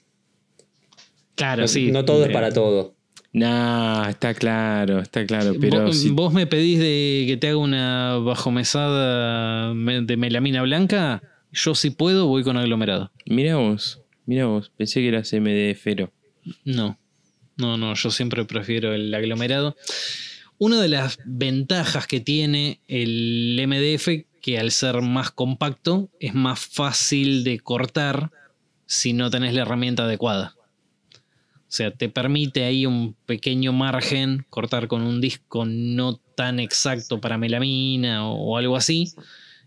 C: Claro,
B: No,
C: sí.
B: no todo es para todo.
A: Nah, está claro, está claro. Pero
C: ¿Vos,
A: si-
C: vos me pedís de que te haga una bajomesada me- de melamina blanca, yo si puedo voy con aglomerado.
A: Mirá vos, mirá vos. Pensé que eras MDFero.
C: No, no, no, yo siempre prefiero el aglomerado. Una de las ventajas que tiene el MDF, que al ser más compacto, es más fácil de cortar si no tenés la herramienta adecuada. O sea, te permite ahí un pequeño margen, cortar con un disco no tan exacto para melamina o, algo así.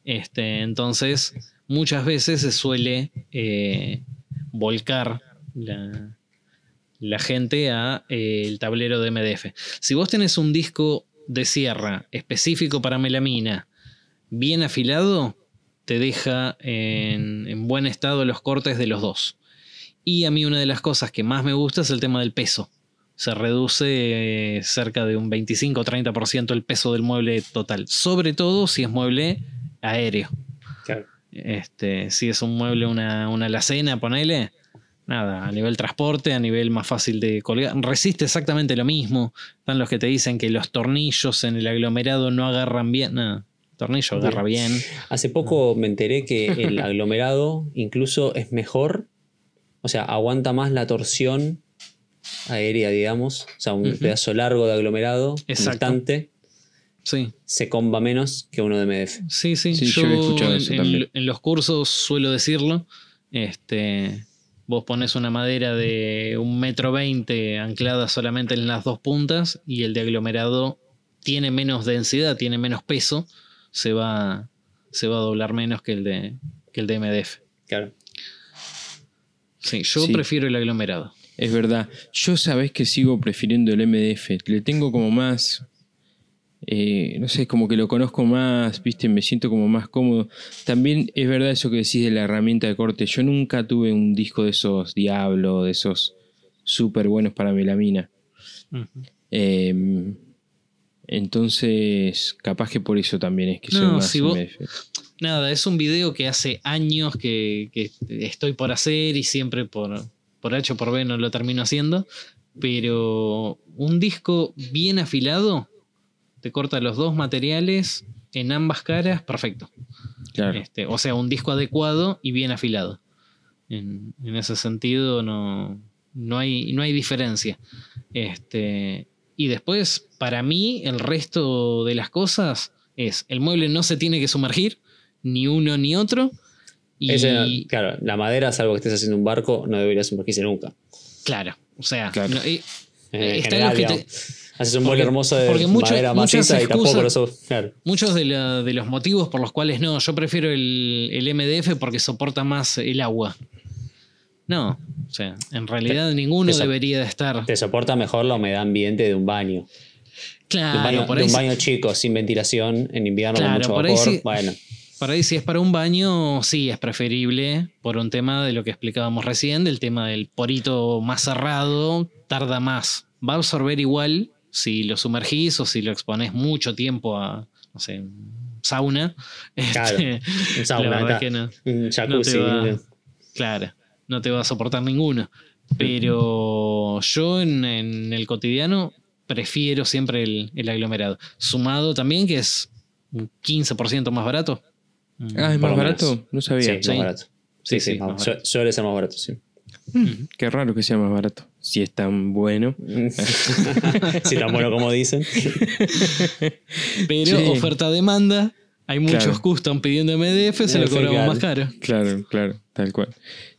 C: Este, entonces, muchas veces se suele eh, volcar la, la gente a eh, el tablero de MDF. Si vos tenés un disco de sierra específico para melamina, bien afilado, te deja en, en buen estado los cortes de los dos. Y a mí una de las cosas que más me gusta es el tema del peso. Se reduce eh, cerca de un 25-30% el peso del mueble total. Sobre todo si es mueble aéreo.
B: Claro.
C: Este, si es un mueble, una, una alacena, ponele. Nada, a nivel transporte, a nivel más fácil de colgar. Resiste exactamente lo mismo. Están los que te dicen que los tornillos en el aglomerado no agarran bien. No, el tornillo agarra bien.
B: Hace poco me enteré que el aglomerado incluso es mejor, o sea, aguanta más la torsión aérea, digamos, o sea, un pedazo largo de aglomerado, constante,
C: Sí.
B: se comba menos que uno de MDF.
C: Sí, sí,
A: Sí,
C: yo,
A: yo he escuchado
C: en,
A: eso
C: en-
A: también.
C: en los cursos suelo decirlo. Este, vos pones una madera de un metro veinte anclada solamente en las dos puntas y el de aglomerado tiene menos densidad, tiene menos peso, se va, se va a doblar menos que el de, que el de MDF.
B: Claro.
C: Sí, yo
A: Sí.
C: prefiero el aglomerado.
A: Es verdad. Yo sabés que sigo prefiriendo el MDF. Le tengo como más. Eh, no sé, como que lo conozco más, viste, me siento como más cómodo. También es verdad eso que decís de la herramienta de corte. Yo nunca tuve un disco de esos Diablo, de esos súper buenos para melamina. Eh, entonces, capaz que por eso también es que soy
C: No,
A: más
C: si vos-. Nada, es un video que hace años que, que estoy por hacer y siempre por, por H o por B no lo termino haciendo. Pero un disco bien afilado te corta los dos materiales en ambas caras, perfecto.
A: Claro.
C: Este, o sea, un disco adecuado y bien afilado. En, en ese sentido no, no, hay, no hay diferencia. Este, y después, para mí, el resto de las cosas es, el mueble no se tiene que sumergir, ni uno ni otro. Y
B: Ese, claro, la madera, salvo que estés haciendo un barco, no debería sumergirse nunca.
C: claro, o sea,
A: Claro.
C: no- y-
B: En
C: Está lo que te-.
B: Haces un
C: porque-
B: mueble hermoso de
C: porque mucho-
B: madera maciza y tampoco lo so- Claro.
C: muchos de, la- de los motivos por los cuales no, yo prefiero el, el MDF porque soporta más el agua. No, o sea, en realidad ninguno
B: te so-
C: debería de estar.
B: Te soporta mejor la humedad ambiente de un baño. De un
C: Claro,
B: baño,
C: por
B: de un baño chico, sin ventilación, en invierno
C: Claro,
B: con mucho
C: por ahí
B: vapor.
C: sí.
B: Bueno,
C: por ahí si es para un baño, sí, es preferible por un tema de lo que explicábamos recién, del tema del porito más cerrado, tarda más. Va a absorber igual si lo sumergís o si lo expones mucho tiempo a, no sé, sauna.
B: Claro,
C: Este,
B: un sauna,
C: la verdad
B: está.
C: que no.
B: jacuzzi.
C: te va- Claro, no te va a soportar ninguno. Pero yo en, en el cotidiano prefiero siempre el, el aglomerado. Sumado también que es un 15% más barato. Mm.
A: Ah, ¿es más barato?
B: menos.
A: No
B: Sí,
A: sabía.
B: más
C: Sí.
B: barato.
C: Sí,
B: Sí, sí,
C: sí,
B: más-
C: más
B: su- suele ser más barato, sí.
A: Qué raro que sea más barato. Si es tan bueno.
B: si tan bueno como dicen.
C: Pero
A: Sí.
C: oferta-demanda, hay muchos
A: Claro.
C: custom pidiendo MDF, se lo cobramos
B: claro.
C: más caro.
A: Claro, claro, tal cual.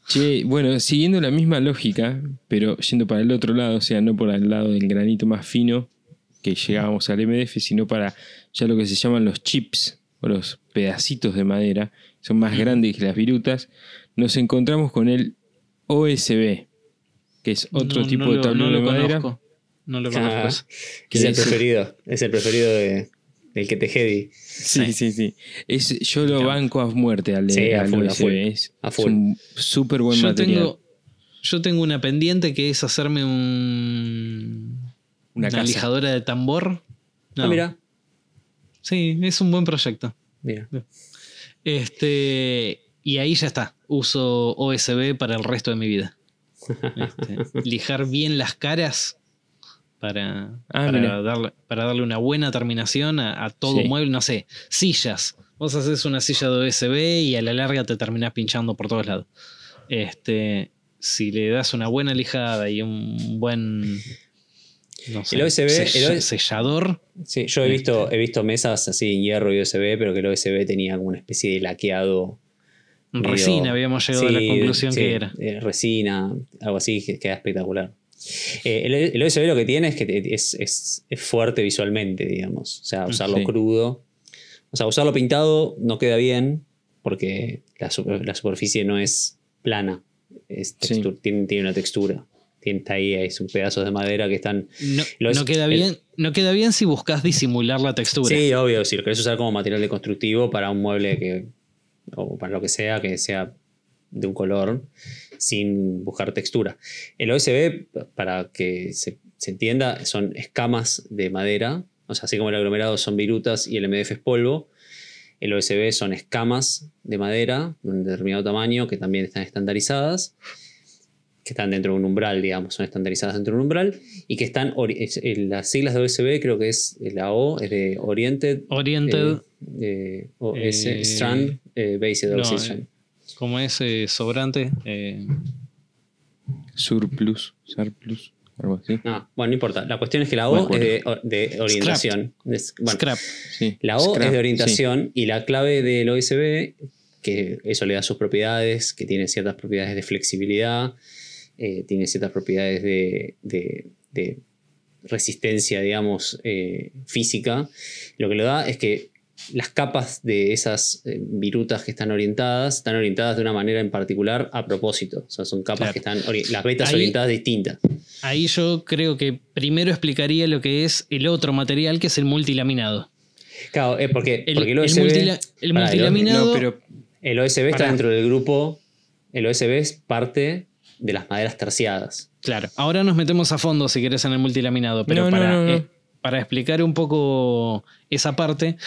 A: Che, bueno, siguiendo la misma lógica, pero yendo para el otro lado, o sea, no por el lado del granito más fino que llegábamos al MDF, sino para ya lo que se llaman los chips o los pedacitos de madera, son más grandes que las virutas, nos encontramos con el OSB, que es otro
C: No-
A: tipo
C: no
A: de
C: lo-
A: tablero
C: no
A: de
C: lo
A: madera.
C: conozco. No lo
B: Ah,
C: conozco.
B: es el
A: Sí.
B: preferido. Es el preferido de, del que te heavy.
A: Sí, sí, sí. Es, yo lo banco a muerte al,
B: Sí, a full, a full.
A: Es,
B: A
A: es
B: full.
A: un súper buen
C: Yo
A: material.
C: tengo, yo tengo una pendiente que es hacerme un,
A: Una
C: una, lijadora de tambor. No,
B: Ah, mira.
C: Sí, es un buen proyecto.
B: Mira.
C: Este, y ahí ya está. Uso OSB para el resto de mi vida. Este, lijar bien las caras para,
A: Ah,
C: para, darle, para darle una buena terminación a, a todo
A: Sí.
C: mueble. No sé, sillas. Vos haces una silla de OSB y a la larga te terminás pinchando por todos lados. Este, si le das una buena lijada y un buen no sé,
B: El OSB, el
C: sellador,
B: Sí, yo he visto, he visto mesas así en hierro y USB, pero que el USB tenía como una especie de laqueado.
C: Resina, habíamos llegado a la conclusión
B: sí,
C: que era.
B: eh, resina, algo así, que queda espectacular. Eh, el, el USB lo que tiene es que es, es- es fuerte visualmente, digamos. O sea, usarlo
A: Sí.
B: crudo. O sea, usarlo pintado no queda bien porque la, la superficie no es plana. Es tiene, tiene una textura. Tiene, está ahí, hay son pedazos de madera que están.
C: No, queda
B: el-
C: bien, no queda bien si buscas disimular la textura.
B: Sí, obvio, si lo querés usar como material de constructivo para un mueble que. O para lo que sea, que sea de un color sin buscar textura. El OSB, para que se, entienda, son escamas de madera, o sea, así como el aglomerado son virutas y el MDF es polvo, el OSB son escamas de madera de un determinado tamaño que también están estandarizadas, que están dentro de un umbral, digamos, son estandarizadas dentro de un umbral y que están, es- eh, las siglas de OSB creo que es la O, es de Oriented,
C: Oriented,
B: eh, eh, OS,
C: Eh,
B: Strand, eh, Based
C: no,
B: OSB
C: eh,
B: Strand.
C: como es eh, sobrante, eh,
A: Surplus, Surplus, algo así.
B: Ah, bueno, no importa. La cuestión es que la O es de, de orientación. Es- bueno,
C: scrap.
A: Sí.
B: La O
A: Scrap,
B: es de
A: sí.
B: orientación y la clave del OSB, que eso le da sus propiedades, que tiene ciertas propiedades de flexibilidad, eh, tiene ciertas propiedades de, de- de resistencia, digamos, eh, física. Lo que lo da es que las capas de esas eh, virutas que están orientadas están orientadas de una manera en particular a propósito. O sea, son capas
C: Claro.
B: que están, las vetas
C: Ahí-
B: orientadas distintas.
C: Ahí yo creo que primero explicaría lo que es el otro material, que es el multilaminado.
B: Claro, es porque,
C: El,
B: porque el
C: el
B: OSB...
C: multila- el
B: el-
C: multilaminado.
A: No, pero
B: El OSB está dentro del grupo. El OSB es parte de las maderas terciadas.
C: Claro, ahora nos metemos a fondo si querés en el multilaminado, pero
A: No, no,
C: para,
A: no, no.
C: eh, para explicar un poco esa parte,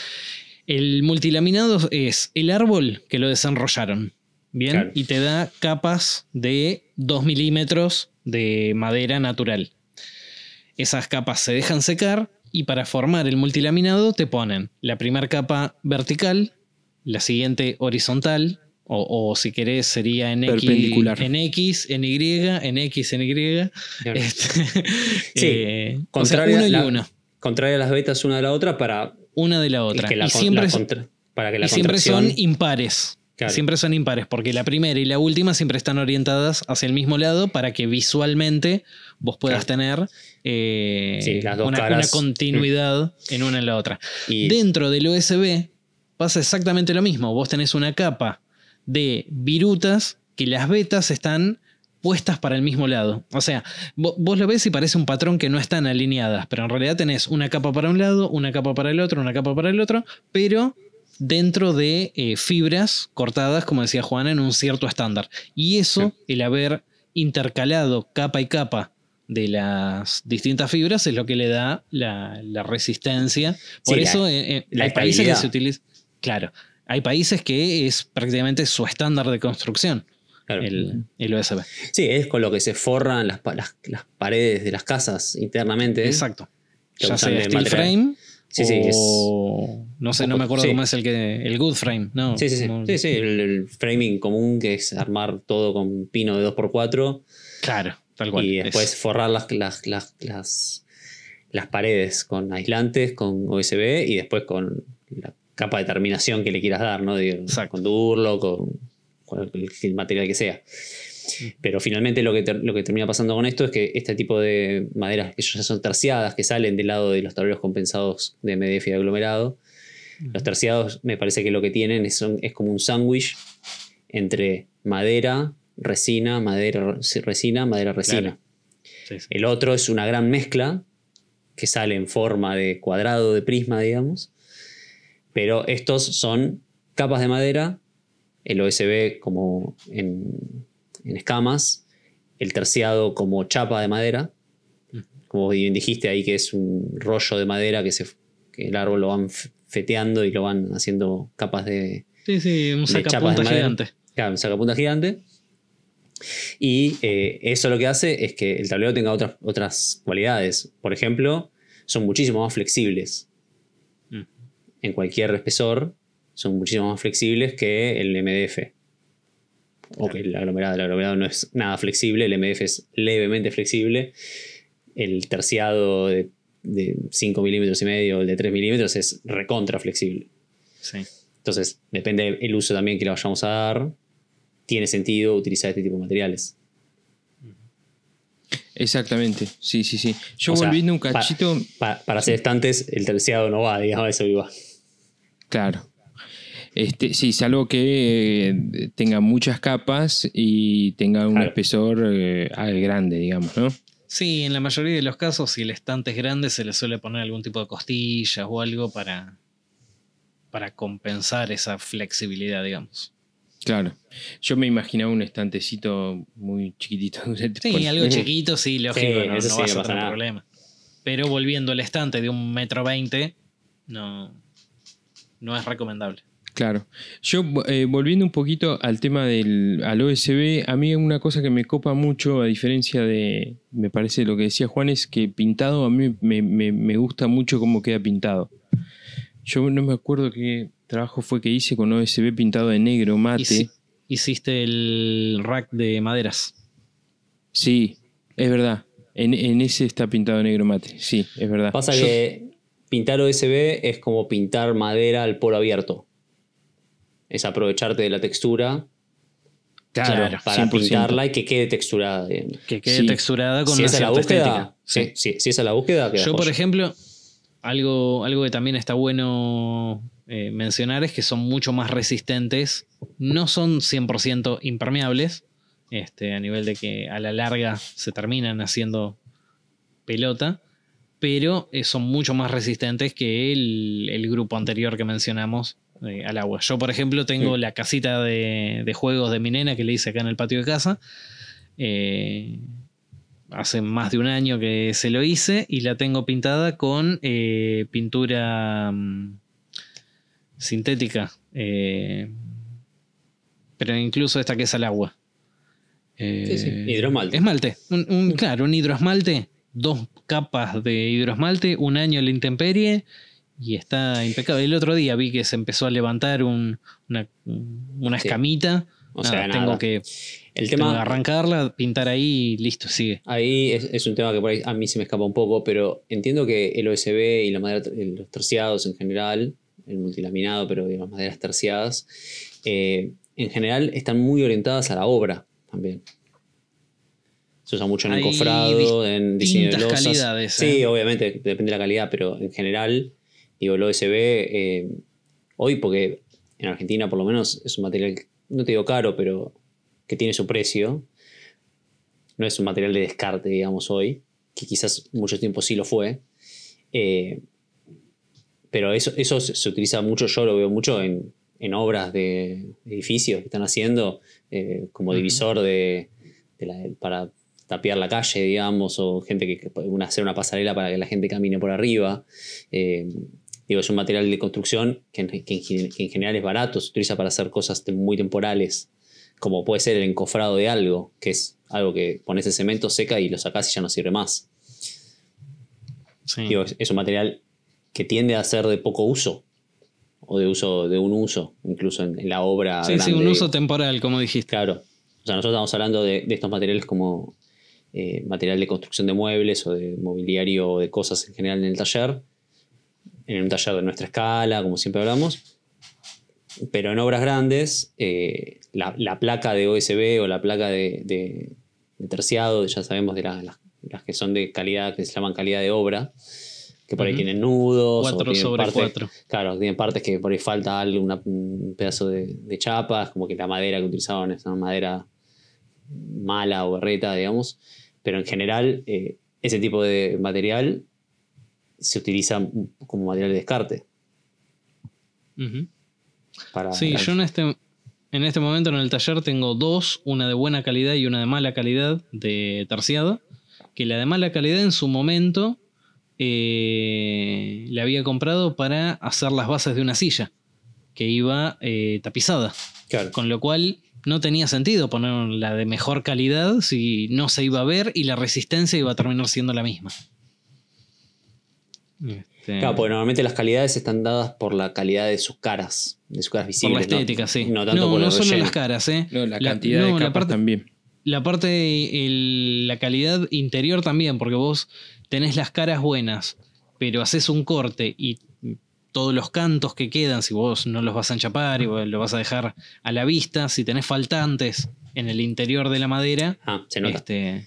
C: el multilaminado es el árbol que lo desenrollaron, ¿bien?
B: Claro.
C: Y te da capas de 2 milímetros de madera natural. Esas capas se dejan secar y para formar el multilaminado te ponen la primera capa vertical, la siguiente horizontal, o, o si querés sería en X, en X, en Y, en X, en Y. Este, eh, o sea,
B: contraria
C: y uno.
B: Contraria a las vetas una de la otra para
C: Una de la otra.
B: que la,
C: y siempre,
B: la contra- para que la
C: y siempre son impares.
B: Claro.
C: Siempre son impares, porque la primera y la última siempre están orientadas hacia el mismo lado para que visualmente vos puedas tener eh,
B: Sí, las dos
C: una,
B: caras.
C: una continuidad en una en la otra.
B: y-
C: Dentro del USB pasa exactamente lo mismo. Vos tenés una capa de virutas que las vetas están puestas para el mismo lado. O sea, vo- vos, lo ves y parece un patrón que no están alineadas, pero en realidad tenés una capa para un lado, una capa para el otro, una capa para el otro, pero dentro de eh, fibras cortadas, como decía Juana, en un cierto estándar. Y eso, el haber intercalado capa y capa de las distintas fibras es lo que le da la, la resistencia. Por
B: Sí, la-
C: eso eh, eh,
B: la
C: países que se utilizan... Claro, hay países que es prácticamente su estándar de construcción,
B: claro.
C: el, el USB.
B: Sí, es con lo que se forran las, pa- las- las paredes de las casas internamente.
C: Exacto. Ya sea steel frame
B: Sí, sí, es-
C: o... No sé, no me acuerdo
B: Sí.
C: cómo es el que... El good frame, ¿no?
B: Sí, sí, sí.
C: Como-
B: Sí, sí, el, el framing común que es armar todo con pino de 2x4
C: Claro, tal cual.
B: y
C: es-
B: después forrar las, las, las, las, las paredes con aislantes, con OSB y después con la capa de terminación que le quieras dar, ¿no?
C: Exacto.
B: con Durlock o con el, el material que sea. Pero finalmente lo que, ter- lo que termina pasando con esto es que este tipo de maderas que ya son terciadas, que salen del lado de los tableros compensados de MDF y de aglomerado, los terciados me parece que lo que tienen es, son- es como un sándwich entre madera, resina, madera, resina, madera, resina.
C: Claro. Sí, sí.
B: El otro es una gran mezcla que sale en forma de cuadrado de prisma, digamos. Pero estos son capas de madera, el OSB como en, en escamas, el terciado como chapa de madera. Como bien dijiste ahí que es un rollo de madera que, se, que el árbol lo van feteando y lo van haciendo capas de,
C: Sí, sí, un sacapunta gigante.
B: Claro, un sacapunta gigante. Y eh, eso lo que hace es que el tablero tenga otras, otras cualidades. Por ejemplo, son muchísimo más flexibles. En cualquier espesor, son muchísimo más flexibles que el MDF. O que el aglomerado. El aglomerado no es nada flexible, el MDF es levemente flexible. El terciado de, de 5 milímetros y medio, el de 3 milímetros, es recontra flexible.
C: Sí.
B: Entonces, depende del uso también que le vayamos a dar. Tiene sentido utilizar este tipo de materiales.
A: Exactamente, sí, sí, sí. Yo
B: O sea,
A: volviendo un cachito,
B: Pa- para hacer estantes, el terciado no va, digamos, a eso iba.
A: Claro. Este, sí, salvo que eh, tenga muchas capas y tenga un
B: Claro.
A: espesor eh, grande, digamos, ¿no?
C: Sí, en la mayoría de los casos, si el estante es grande, se le suele poner algún tipo de costillas o algo para, para compensar esa flexibilidad, digamos.
A: Claro. Yo me imaginaba un estantecito muy chiquitito.
C: Sí, algo chiquito, sí, lógico,
B: Sí,
C: no,
B: sí, no
C: a tener
B: nada.
C: problema. Pero volviendo al estante de un metro veinte, no, no es recomendable.
A: Claro. Yo, eh, volviendo un poquito al tema del al OSB, a mí una cosa que me copa mucho, a diferencia de, me parece lo que decía Juan, es que pintado a mí me, me- me gusta mucho cómo queda pintado. Yo no me acuerdo qué trabajo fue que hice con OSB pintado de negro, mate.
C: Hici- Hiciste el rack de maderas.
A: Sí, es verdad. En, en ese está pintado negro mate. Sí, es verdad.
B: Pasa
A: Yo-
B: que pintar OSB es como pintar madera al polo abierto. Es aprovecharte de la textura
A: Claro,
B: para
A: 100%.
B: pintarla y que quede texturada.
C: Que quede
A: Sí.
C: texturada con
B: Si
C: una
B: esa es la búsqueda,
C: estética.
B: sí, sí, si esa es la búsqueda, queda
C: Yo, por
B: joya.
C: ejemplo, algo, algo que también está bueno eh, mencionar es que son mucho más resistentes. No son 100% impermeables, este, a nivel de que a la larga se terminan haciendo pelota, pero eh, son mucho más resistentes que el, el grupo anterior que mencionamos eh, al agua. Yo, por ejemplo, tengo
B: Sí.
C: la casita de, de juegos de mi nena que le hice acá en el patio de casa. Eh, hace más de un año que se lo hice y la tengo pintada con eh, pintura mm, sintética. pero incluso esta que es al agua.
B: Sí, sí, hidroesmalte.
C: Esmalte. Un, un- claro, un hidroesmalte. Dos capas de hidroesmalte, un año en la intemperie y está impecable. El otro día vi que se empezó a levantar un- una, una
B: Sí.
C: escamita.
B: O
C: Nada,
B: sea,
C: tengo
B: nada.
C: que
B: El
C: que
B: tema,
C: arrancarla, pintar ahí y listo, sigue.
B: ahí es, es un tema que por ahí a mí se me escapa un poco, pero entiendo que el OSB y la madera, los terciados en general, el multilaminado, pero digamos maderas terciadas, eh, en general están muy orientadas a la obra también. Se usa mucho en
C: Hay
B: encofrado, en diseño de losas.
C: calidades,
B: Sí,
C: ¿eh?
B: obviamente, depende de la calidad, pero en general, digo, el OSB, eh, hoy, porque en Argentina por lo menos es un material, no te digo caro, pero que tiene su precio. No es un material de descarte, digamos, hoy, que quizás mucho tiempo sí lo fue. Eh, pero eso, eso se, utiliza mucho, yo lo veo mucho en, en obras de edificios que están haciendo, eh, como divisor de, de la- para tapiar la calle, digamos, o gente que, una- hacer una pasarela para que la gente camine por arriba. Eh, digo, es un material de construcción que en, que en gen- que en general es barato, se utiliza para hacer cosas muy temporales, como puede ser el encofrado de algo, que es algo que pones el cemento, seca y lo sacás y ya no sirve más.
C: Sí.
B: Digo, es, es un material que tiende a ser de poco uso, o de uso de un uso, incluso en, en la obra.
C: Sí, sí,
B: grande,
C: un uso temporal, como dijiste.
B: Claro. O sea, nosotros estamos hablando de, de estos materiales como eh, material de construcción de muebles o de mobiliario o de cosas en general en el taller, en un taller de nuestra escala, como siempre hablamos. Pero en obras grandes, eh, la, la placa de OSB o la placa de, de- de terciado, ya sabemos de la- las, las que son de calidad, que se llaman calidad de obra, que por ahí
C: Ujú.
B: tienen nudos. o
C: Cuatro
B: tienen
C: sobre cuatro.
B: Claro, tienen partes que por ahí falta algo, una- un pedazo de, de chapas, como que la madera que utilizaban es una madera mala o berreta, digamos. Pero en general, eh, ese tipo de material se utiliza como material de descarte. Para,
C: Sí, yo en este, en este momento en el taller tengo dos, una de buena calidad y una de mala calidad de terciado. Que la de mala calidad en su momento eh, la había comprado para hacer las bases de una silla que iba eh, tapizada.
B: Claro.
C: Con lo cual no tenía sentido poner la de mejor calidad si no se iba a ver y la resistencia iba a terminar siendo la misma. Este,
B: Claro, porque normalmente las calidades están dadas por la calidad de sus caras, de sus caras
C: por
B: visibles.
C: la
B: ¿no?
C: estética, sí.
B: No tanto
C: no,
B: por
C: solo
B: relleno.
C: las caras, ¿eh?
A: No, la
C: La-
A: cantidad de
C: no, la
A: capas
C: parte-
A: también.
C: La parte, el- la calidad interior también, porque vos tenés las caras buenas, pero haces un corte y todos los cantos que quedan, si vos no los vas a enchapar y vos lo vas a dejar a la vista, si tenés faltantes en el interior de la madera,
B: Ah, se nota.
C: este,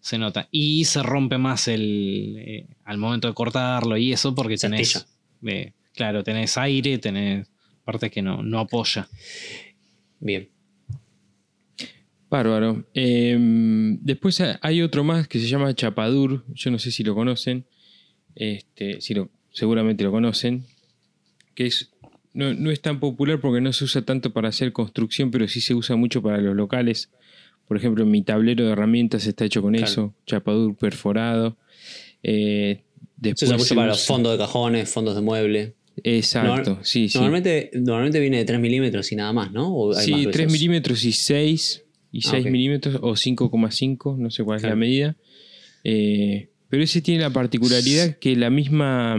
C: se nota. Y se rompe más el eh, al momento de cortarlo y eso, porque
B: Se
C: tenés, eh, claro, tenés aire, tenés partes que no, no apoya.
B: Bien.
A: Bárbaro. Eh, después ha- hay otro más que se llama Chapadur. Yo no sé si lo conocen. Este, si lo, seguramente lo conocen. Que es no, no es tan popular porque no se usa tanto para hacer construcción, pero sí se usa mucho para los locales. Por ejemplo, mi tablero de herramientas está hecho con
B: Claro.
A: eso, chapadur perforado. Eh,
B: Se
A: después
B: usa mucho para los fondos de cajones, fondos de mueble.
A: Exacto,
B: Normal-
A: sí, sí.
B: Normalmente, normalmente viene de 3 milímetros y nada más, ¿no? ¿O hay
A: Sí,
B: más
A: 3
B: gruesos?
A: milímetros y 6 y
B: Ah,
A: 6
B: ok.
A: milímetros o 5,5, no sé cuál es la medida. Eh, pero ese tiene la particularidad que la misma.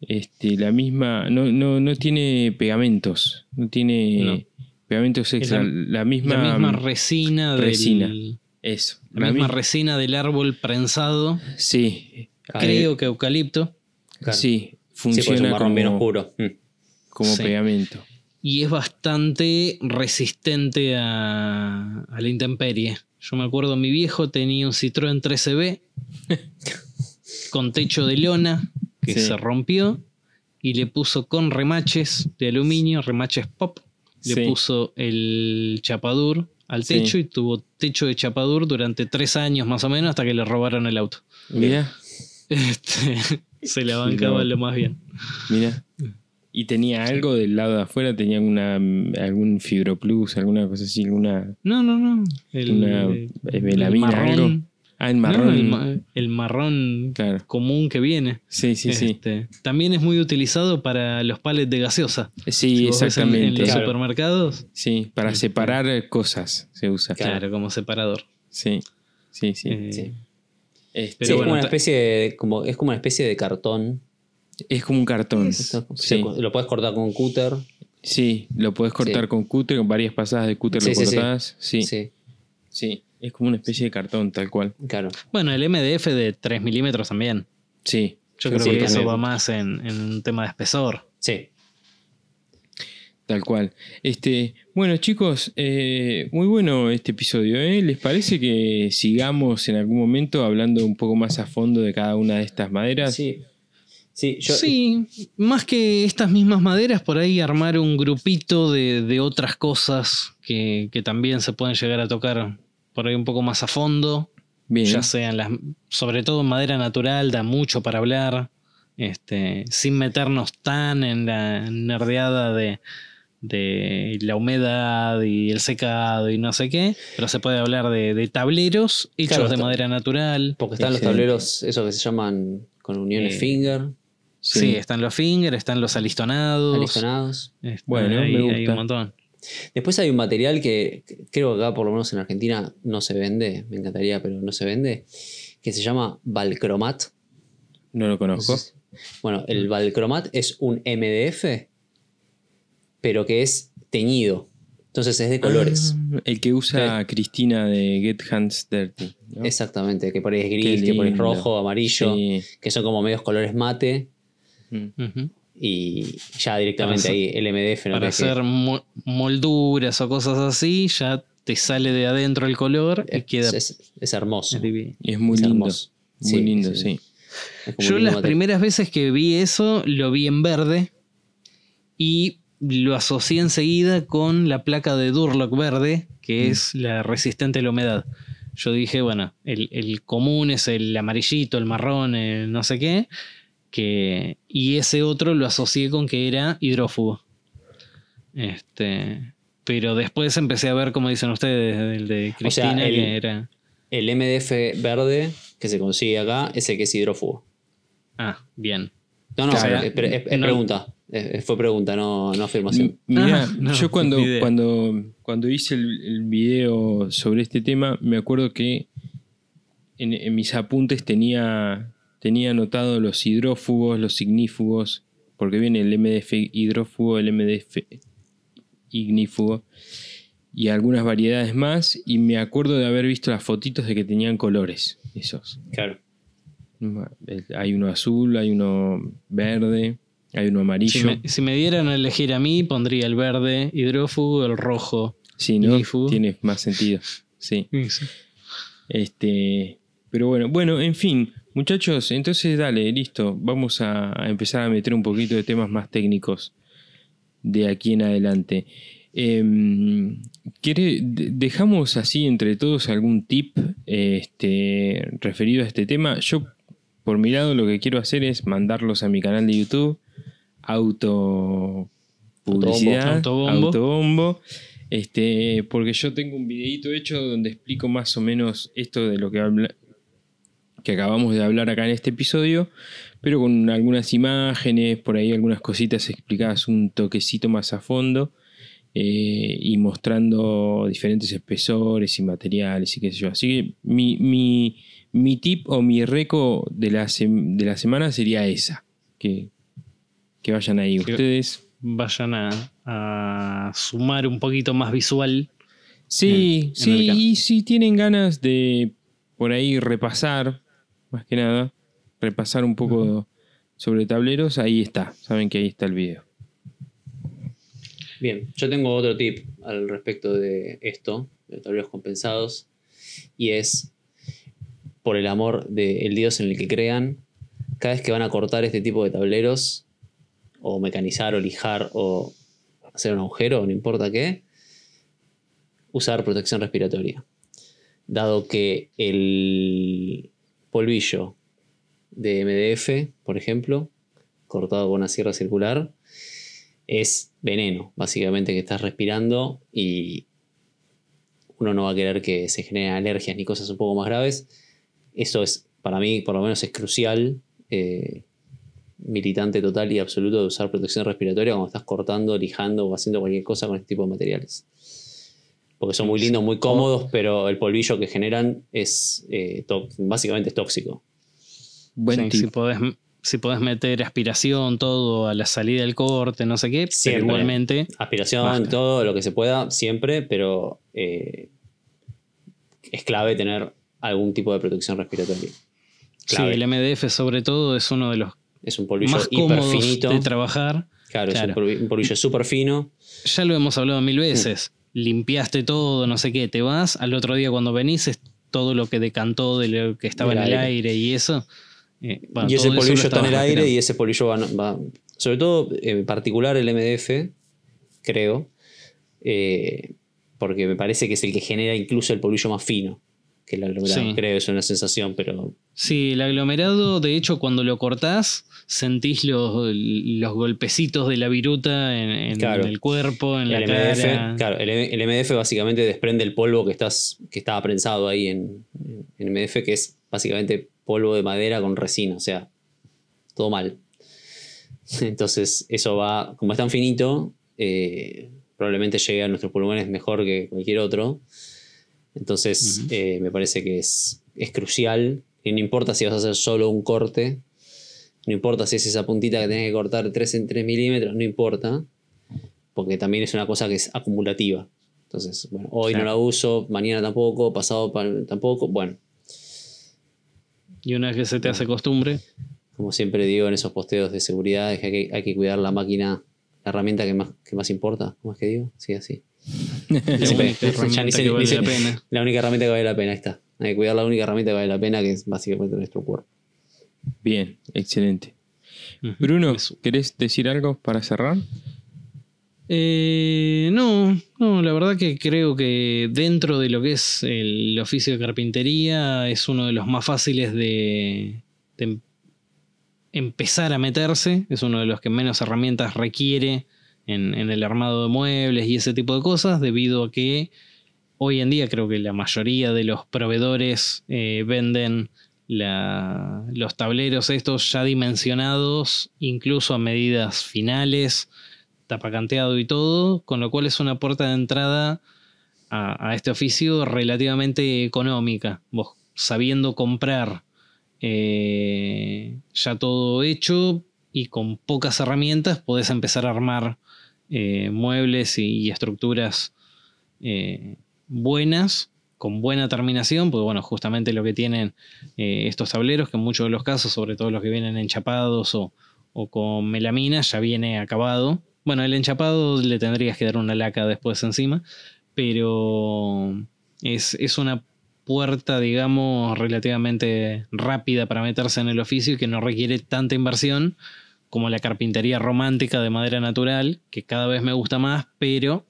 A: Este, la misma. No, no, no tiene pegamentos. No tiene
C: No.
A: pegamentos extra.
C: la-
A: La, misma.
C: La misma resina,
A: resina.
C: del.
A: Eso.
C: La,
A: La
C: misma
A: mi-
C: resina del árbol prensado.
A: Sí.
C: Creo que eucalipto.
B: Claro.
A: Sí.
B: Es un
A: Funciona
B: marrón bien
A: como,
B: oscuro. Mm.
A: como
C: Sí.
A: pegamento.
C: Y es bastante resistente a, a la intemperie. Yo me acuerdo, mi viejo tenía un Citroën 13B con techo de lona que
A: Sí.
C: se rompió y le puso con remaches de aluminio, remaches pop, le
A: Sí.
C: puso el chapadur al
A: Sí.
C: techo y tuvo techo de chapadur durante tres años más o menos hasta que le robaron el auto.
A: Mira,
C: Este, se la bancaba
A: No.
C: lo más bien.
A: mira. Y tenía algo del lado de afuera, tenía alguna, algún fibroplus, alguna cosa así, alguna.
C: No, no, no. El,
A: Una,
C: eh,
A: eh, melamina, algo. Ah, el
C: No,
A: marrón.
C: el, ma- el marrón
A: Claro.
C: común que viene.
A: Sí, sí, sí.
C: Este, También es muy utilizado para los palets de gaseosa.
A: Sí,
C: Si ves en- En,
A: exactamente.
C: los
B: Claro.
C: supermercados,
A: Sí, para separar cosas se usa.
C: claro,
B: Claro.
C: como separador.
A: Sí, sí, sí.
C: Eh,
B: Sí.
A: Este,
B: Sí,
C: Pero
B: es,
C: bueno,
B: como una especie de, como, es como una especie de cartón.
A: es como un cartón.
B: Esto,
A: Sí.
B: lo puedes cortar con un cúter.
A: Sí, lo puedes cortar
B: Sí.
A: con cúter, con varias pasadas de cúter
B: Sí,
A: lo
B: sí, sí.
A: cortás. Sí, sí,
B: Sí,
A: Es como una especie de cartón, tal cual.
B: claro.
C: Bueno, el MDF de 3 milímetros también.
A: Sí.
C: Yo creo
B: sí,
C: que eso va más en, en un tema de espesor.
B: Sí.
A: Tal cual. Este, bueno, chicos, eh, muy bueno este episodio. ¿eh? ¿Les parece que sigamos en algún momento hablando un poco más a fondo de cada una de estas maderas?
B: Sí. Sí, yo,
C: sí, más que estas mismas maderas, por ahí armar un grupito de, de otras cosas que, que también se pueden llegar a tocar por ahí un poco más a fondo.
A: Bien.
C: ya sean las, sobre todo en madera natural, da mucho para hablar, este, sin meternos tan en la nerdeada de, de la humedad y el secado y no sé qué, pero se puede hablar de, de tableros hechos
B: Claro,
C: de
B: está-
C: madera natural.
B: porque están los
A: Excelente.
B: tableros, esos que se llaman con uniones
C: Eh,
B: finger,
C: Sí. están los finger, están los alistonados.
B: alistonados.
C: este,
A: Bueno,
C: hay,
A: me
C: hay
A: gusta.
C: un montón.
B: Después hay un material que creo que acá, por lo menos en Argentina, no se vende. Me encantaría, pero no se vende. Que se llama Valcromat.
A: No lo conozco.
B: Bueno, el Valcromat es un MDF, pero que es teñido. Entonces es de colores.
A: Ah, el que usa Cristina de Get Hands Dirty. ¿no?
B: Exactamente, que por ahí es gris, que por ahí es rojo, amarillo,
A: Sí.
B: que son como medios colores mate.
A: Mm.
B: Y ya directamente
C: Para
B: ahí el MDF no
C: Para
B: que-
C: hacer mo- molduras o cosas así, ya te sale de adentro el color y queda
B: es- es hermoso.
C: es divino.
A: Es muy
B: Es
A: lindo.
B: hermoso.
A: Muy
B: Sí,
A: lindo,
B: sí.
C: Yo
B: lindo
C: las
B: material.
C: primeras veces que vi eso, lo vi en verde y lo asocié enseguida con la placa de Durlock verde, que
B: Mm.
C: es la resistente a la humedad. Yo dije, bueno, el, el común es el amarillito, el marrón, el no sé qué, que, y ese otro lo asocié con que era hidrófugo. Este, pero después empecé a ver, como dicen ustedes, el de
B: O sea,
C: Cristina,
B: el-
C: que era...
B: El MDF verde que se consigue acá es el que es hidrófugo.
C: Ah, bien.
B: No, no,
A: Claro.
B: es, es- es
C: No.
B: pregunta. Es- fue pregunta, no, no afirmación.
A: Mira,
C: Ah, no,
A: yo cuando, cuando, cuando hice el, el video sobre este tema, me acuerdo que en, en mis apuntes tenía, tenía anotado los hidrófugos, los ignífugos, porque viene el MDF hidrófugo, el MDF ignífugo y algunas variedades más. Y me acuerdo de haber visto las fotitos de que tenían colores, esos.
B: Claro.
A: Hay uno azul, hay uno verde, hay uno
C: Si
A: amarillo.
C: me, si me dieran a elegir a mí, pondría el verde hidrófugo, el rojo.
A: Sí, ¿no?
C: ignífugo.
A: Tiene más sentido. Sí. Este, pero bueno, bueno, en fin, muchachos, entonces dale, listo. Vamos a, a empezar a meter un poquito de temas más técnicos de aquí en adelante. ¿quiere- de- ¿Dejamos así entre todos algún tip este, referido a este tema? Yo, por mi lado, lo que quiero hacer es mandarlos a mi canal de YouTube, auto publicidad,
C: Autobombo.
A: autobombo. Este, porque yo tengo un videito hecho donde explico más o menos esto de lo que habla- que acabamos de hablar acá en este episodio, pero con algunas imágenes, por ahí algunas cositas explicadas un toquecito más a fondo eh, y mostrando diferentes espesores y materiales y qué sé yo. Así que mi, mi, mi tip o mi reco de la, de la semana sería esa, que, que vayan ahí ustedes.
C: Vayan a, a sumar un poquito más visual.
A: Sí,
C: en el
A: sí, y si tienen ganas de por ahí repasar, más que nada, repasar un poco sobre tableros, ahí está, saben que ahí está el video.
B: Bien, yo tengo otro tip al respecto de esto, de tableros compensados, y es, por el amor del dios en el que crean, cada vez que van a cortar este tipo de tableros, o mecanizar, o lijar, o hacer un agujero, no importa qué, usar protección respiratoria. Dado que el polvillo de MDF, por ejemplo, cortado con una sierra circular, es veneno, básicamente, que estás respirando y uno no va a querer que se generen alergias ni cosas un poco más graves. Eso es, para mí, por lo menos es crucial, eh, militante total y absoluto de usar protección respiratoria cuando estás cortando, lijando o haciendo cualquier cosa con este tipo de materiales. Porque son muy lindos, muy cómodos, pero el polvillo que generan es eh, básicamente es tóxico.
A: Buen
C: Sí,
A: tip.
C: si, podés, si podés meter aspiración, todo a la salida del corte, no sé qué, pero
B: Siempre.
C: igualmente.
B: Aspiración,
C: Basta.
B: todo lo que se pueda, siempre, pero eh, es clave tener algún tipo de protección respiratoria.
C: Sí, el MDF sobre todo es uno de los
B: Es un polvillo
C: más
B: hiper
C: cómodos
B: finito.
C: de trabajar.
B: Claro, es
C: claro.
B: un polvi- un polvillo súper fino.
C: Ya lo hemos hablado mil veces. Limpiaste todo, no sé qué, te vas. Al otro día cuando venís es todo lo que decantó de lo que estaba en el
B: aire.
C: aire y eso. eh, bueno,
B: y ese
C: todo eso lo
B: polvillo está en el aire y ese polvillo va, va- sobre todo en particular el MDF, creo, eh, porque me parece que es el que genera incluso el polvillo más fino que el aglomerado.
C: Sí.
B: Creo, es una sensación, pero
C: Sí, el aglomerado, de hecho, cuando lo cortás, sentís los, los golpecitos de la viruta en, en
B: Claro.
C: el cuerpo, en la
B: MDF,
C: cara.
B: claro, el, el MDF básicamente desprende el polvo que, estás, que estaba prensado ahí en, en MDF, que es básicamente polvo de madera con resina, o sea, todo mal. Entonces, eso va, como es tan finito, eh, probablemente llegue a nuestros pulmones mejor que cualquier otro. Entonces, eh, me parece que es, es crucial. Y no importa si vas a hacer solo un corte, no importa si es esa puntita que tenés que cortar 3 en 3 milímetros, no importa porque también es una cosa que es acumulativa. Entonces, bueno, hoy no la uso, mañana tampoco, pasado pa- tampoco. Bueno,
C: Y una vez que se te hace costumbre,
B: como siempre digo en esos posteos de seguridad, es que hay que, hay que cuidar la máquina, la herramienta que más, que más importa. ¿Cómo es que digo? Sí, así.
C: la única herramienta que vale la pena.
B: Ahí está. Hay que cuidar la única herramienta que vale la pena, que es básicamente nuestro cuerpo.
A: Bien, excelente. Bruno. ¿querés decir algo para cerrar?
C: Eh, no, no, la verdad que creo que dentro de lo que es el oficio de carpintería es uno de los más fáciles de, de em- empezar a meterse, es uno de los que menos herramientas requiere en, el armado de muebles y ese tipo de cosas, debido a que hoy en día creo que la mayoría de los proveedores eh, venden los tableros estos ya dimensionados, incluso a medidas finales tapacanteado y todo, con lo cual es una puerta de entrada a, a este oficio relativamente económica. Vos sabiendo comprar eh, ya todo hecho y con pocas herramientas podés empezar a armar eh, muebles y, estructuras eh, buenas, con buena terminación, porque bueno, justamente lo que tienen eh, estos tableros, que en muchos de los casos, sobre todo los que vienen enchapados o, o con melamina, ya viene acabado. Bueno, el enchapado le tendrías que dar una laca después encima, pero es, es una puerta, digamos, relativamente rápida para meterse en el oficio y que no requiere tanta inversión como la carpintería romántica de madera natural, que cada vez me gusta más, pero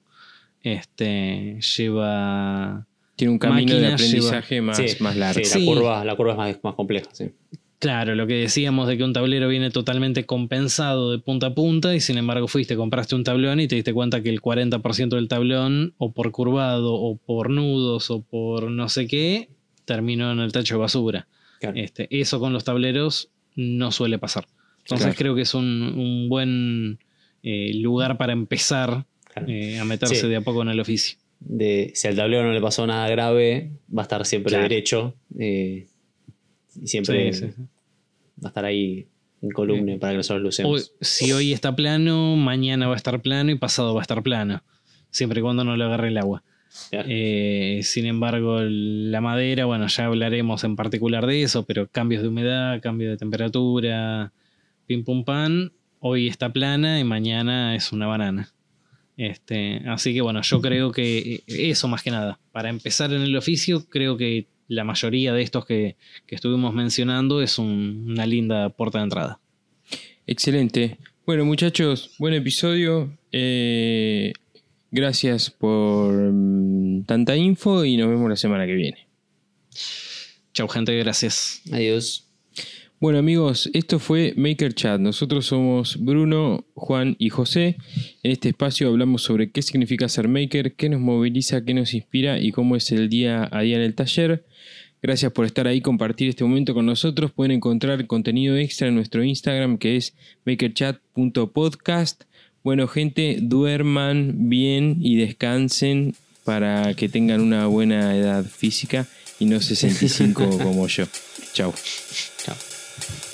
C: este, lleva
A: Tiene un camino de aprendizaje más,
B: Sí,
A: más largo.
B: sí,
C: Sí.
B: La, curva, la curva es más, más compleja, sí.
C: Claro, lo que decíamos de que un tablero viene totalmente compensado de punta a punta y sin embargo fuiste, compraste un tablón y te diste cuenta que el 40% del tablón, o por curvado, o por nudos, o por no sé qué, terminó en el tacho de basura.
B: Claro.
C: Este, eso con los tableros no suele pasar. Entonces
A: Claro.
C: creo que es un, un buen eh, lugar para empezar
B: Claro.
C: eh, a meterse
B: Sí.
C: de a poco en el oficio.
B: de si al tablero no le pasó nada grave, va a estar siempre
C: Claro.
B: derecho. eh, y siempre
C: Sí, sí, sí.
B: va a estar ahí en columna para que nosotros lo usemos.
C: Hoy- si hoy está plano, mañana va a estar plano y pasado va a estar plano. Siempre y cuando no le agarre el agua. Eh, sin embargo, la madera, bueno, ya hablaremos en particular de eso, pero cambios de humedad, cambio de temperatura, pim pum pan, hoy está plana y mañana es una banana. Este, así que bueno, yo creo que eso más que nada. Para empezar en el oficio, creo que la mayoría de estos que, que estuvimos mencionando es un- una linda puerta de entrada.
A: Excelente. Bueno, muchachos, buen episodio. Eh, gracias por mm, tanta info y nos vemos la semana que viene.
C: Chau gente, gracias.
B: Adiós.
A: Bueno amigos, esto fue Maker Chat. Nosotros somos Bruno, Juan y José. En este espacio hablamos sobre qué significa ser maker, qué nos moviliza, qué nos inspira y cómo es el día a día en el taller. Gracias por estar ahí, compartir este momento con nosotros. Pueden encontrar contenido extra en nuestro Instagram que es makerchat.podcast. Bueno gente, duerman bien y descansen para que tengan una buena edad física y no 65 como yo. Chao.
B: Chao. Thank you.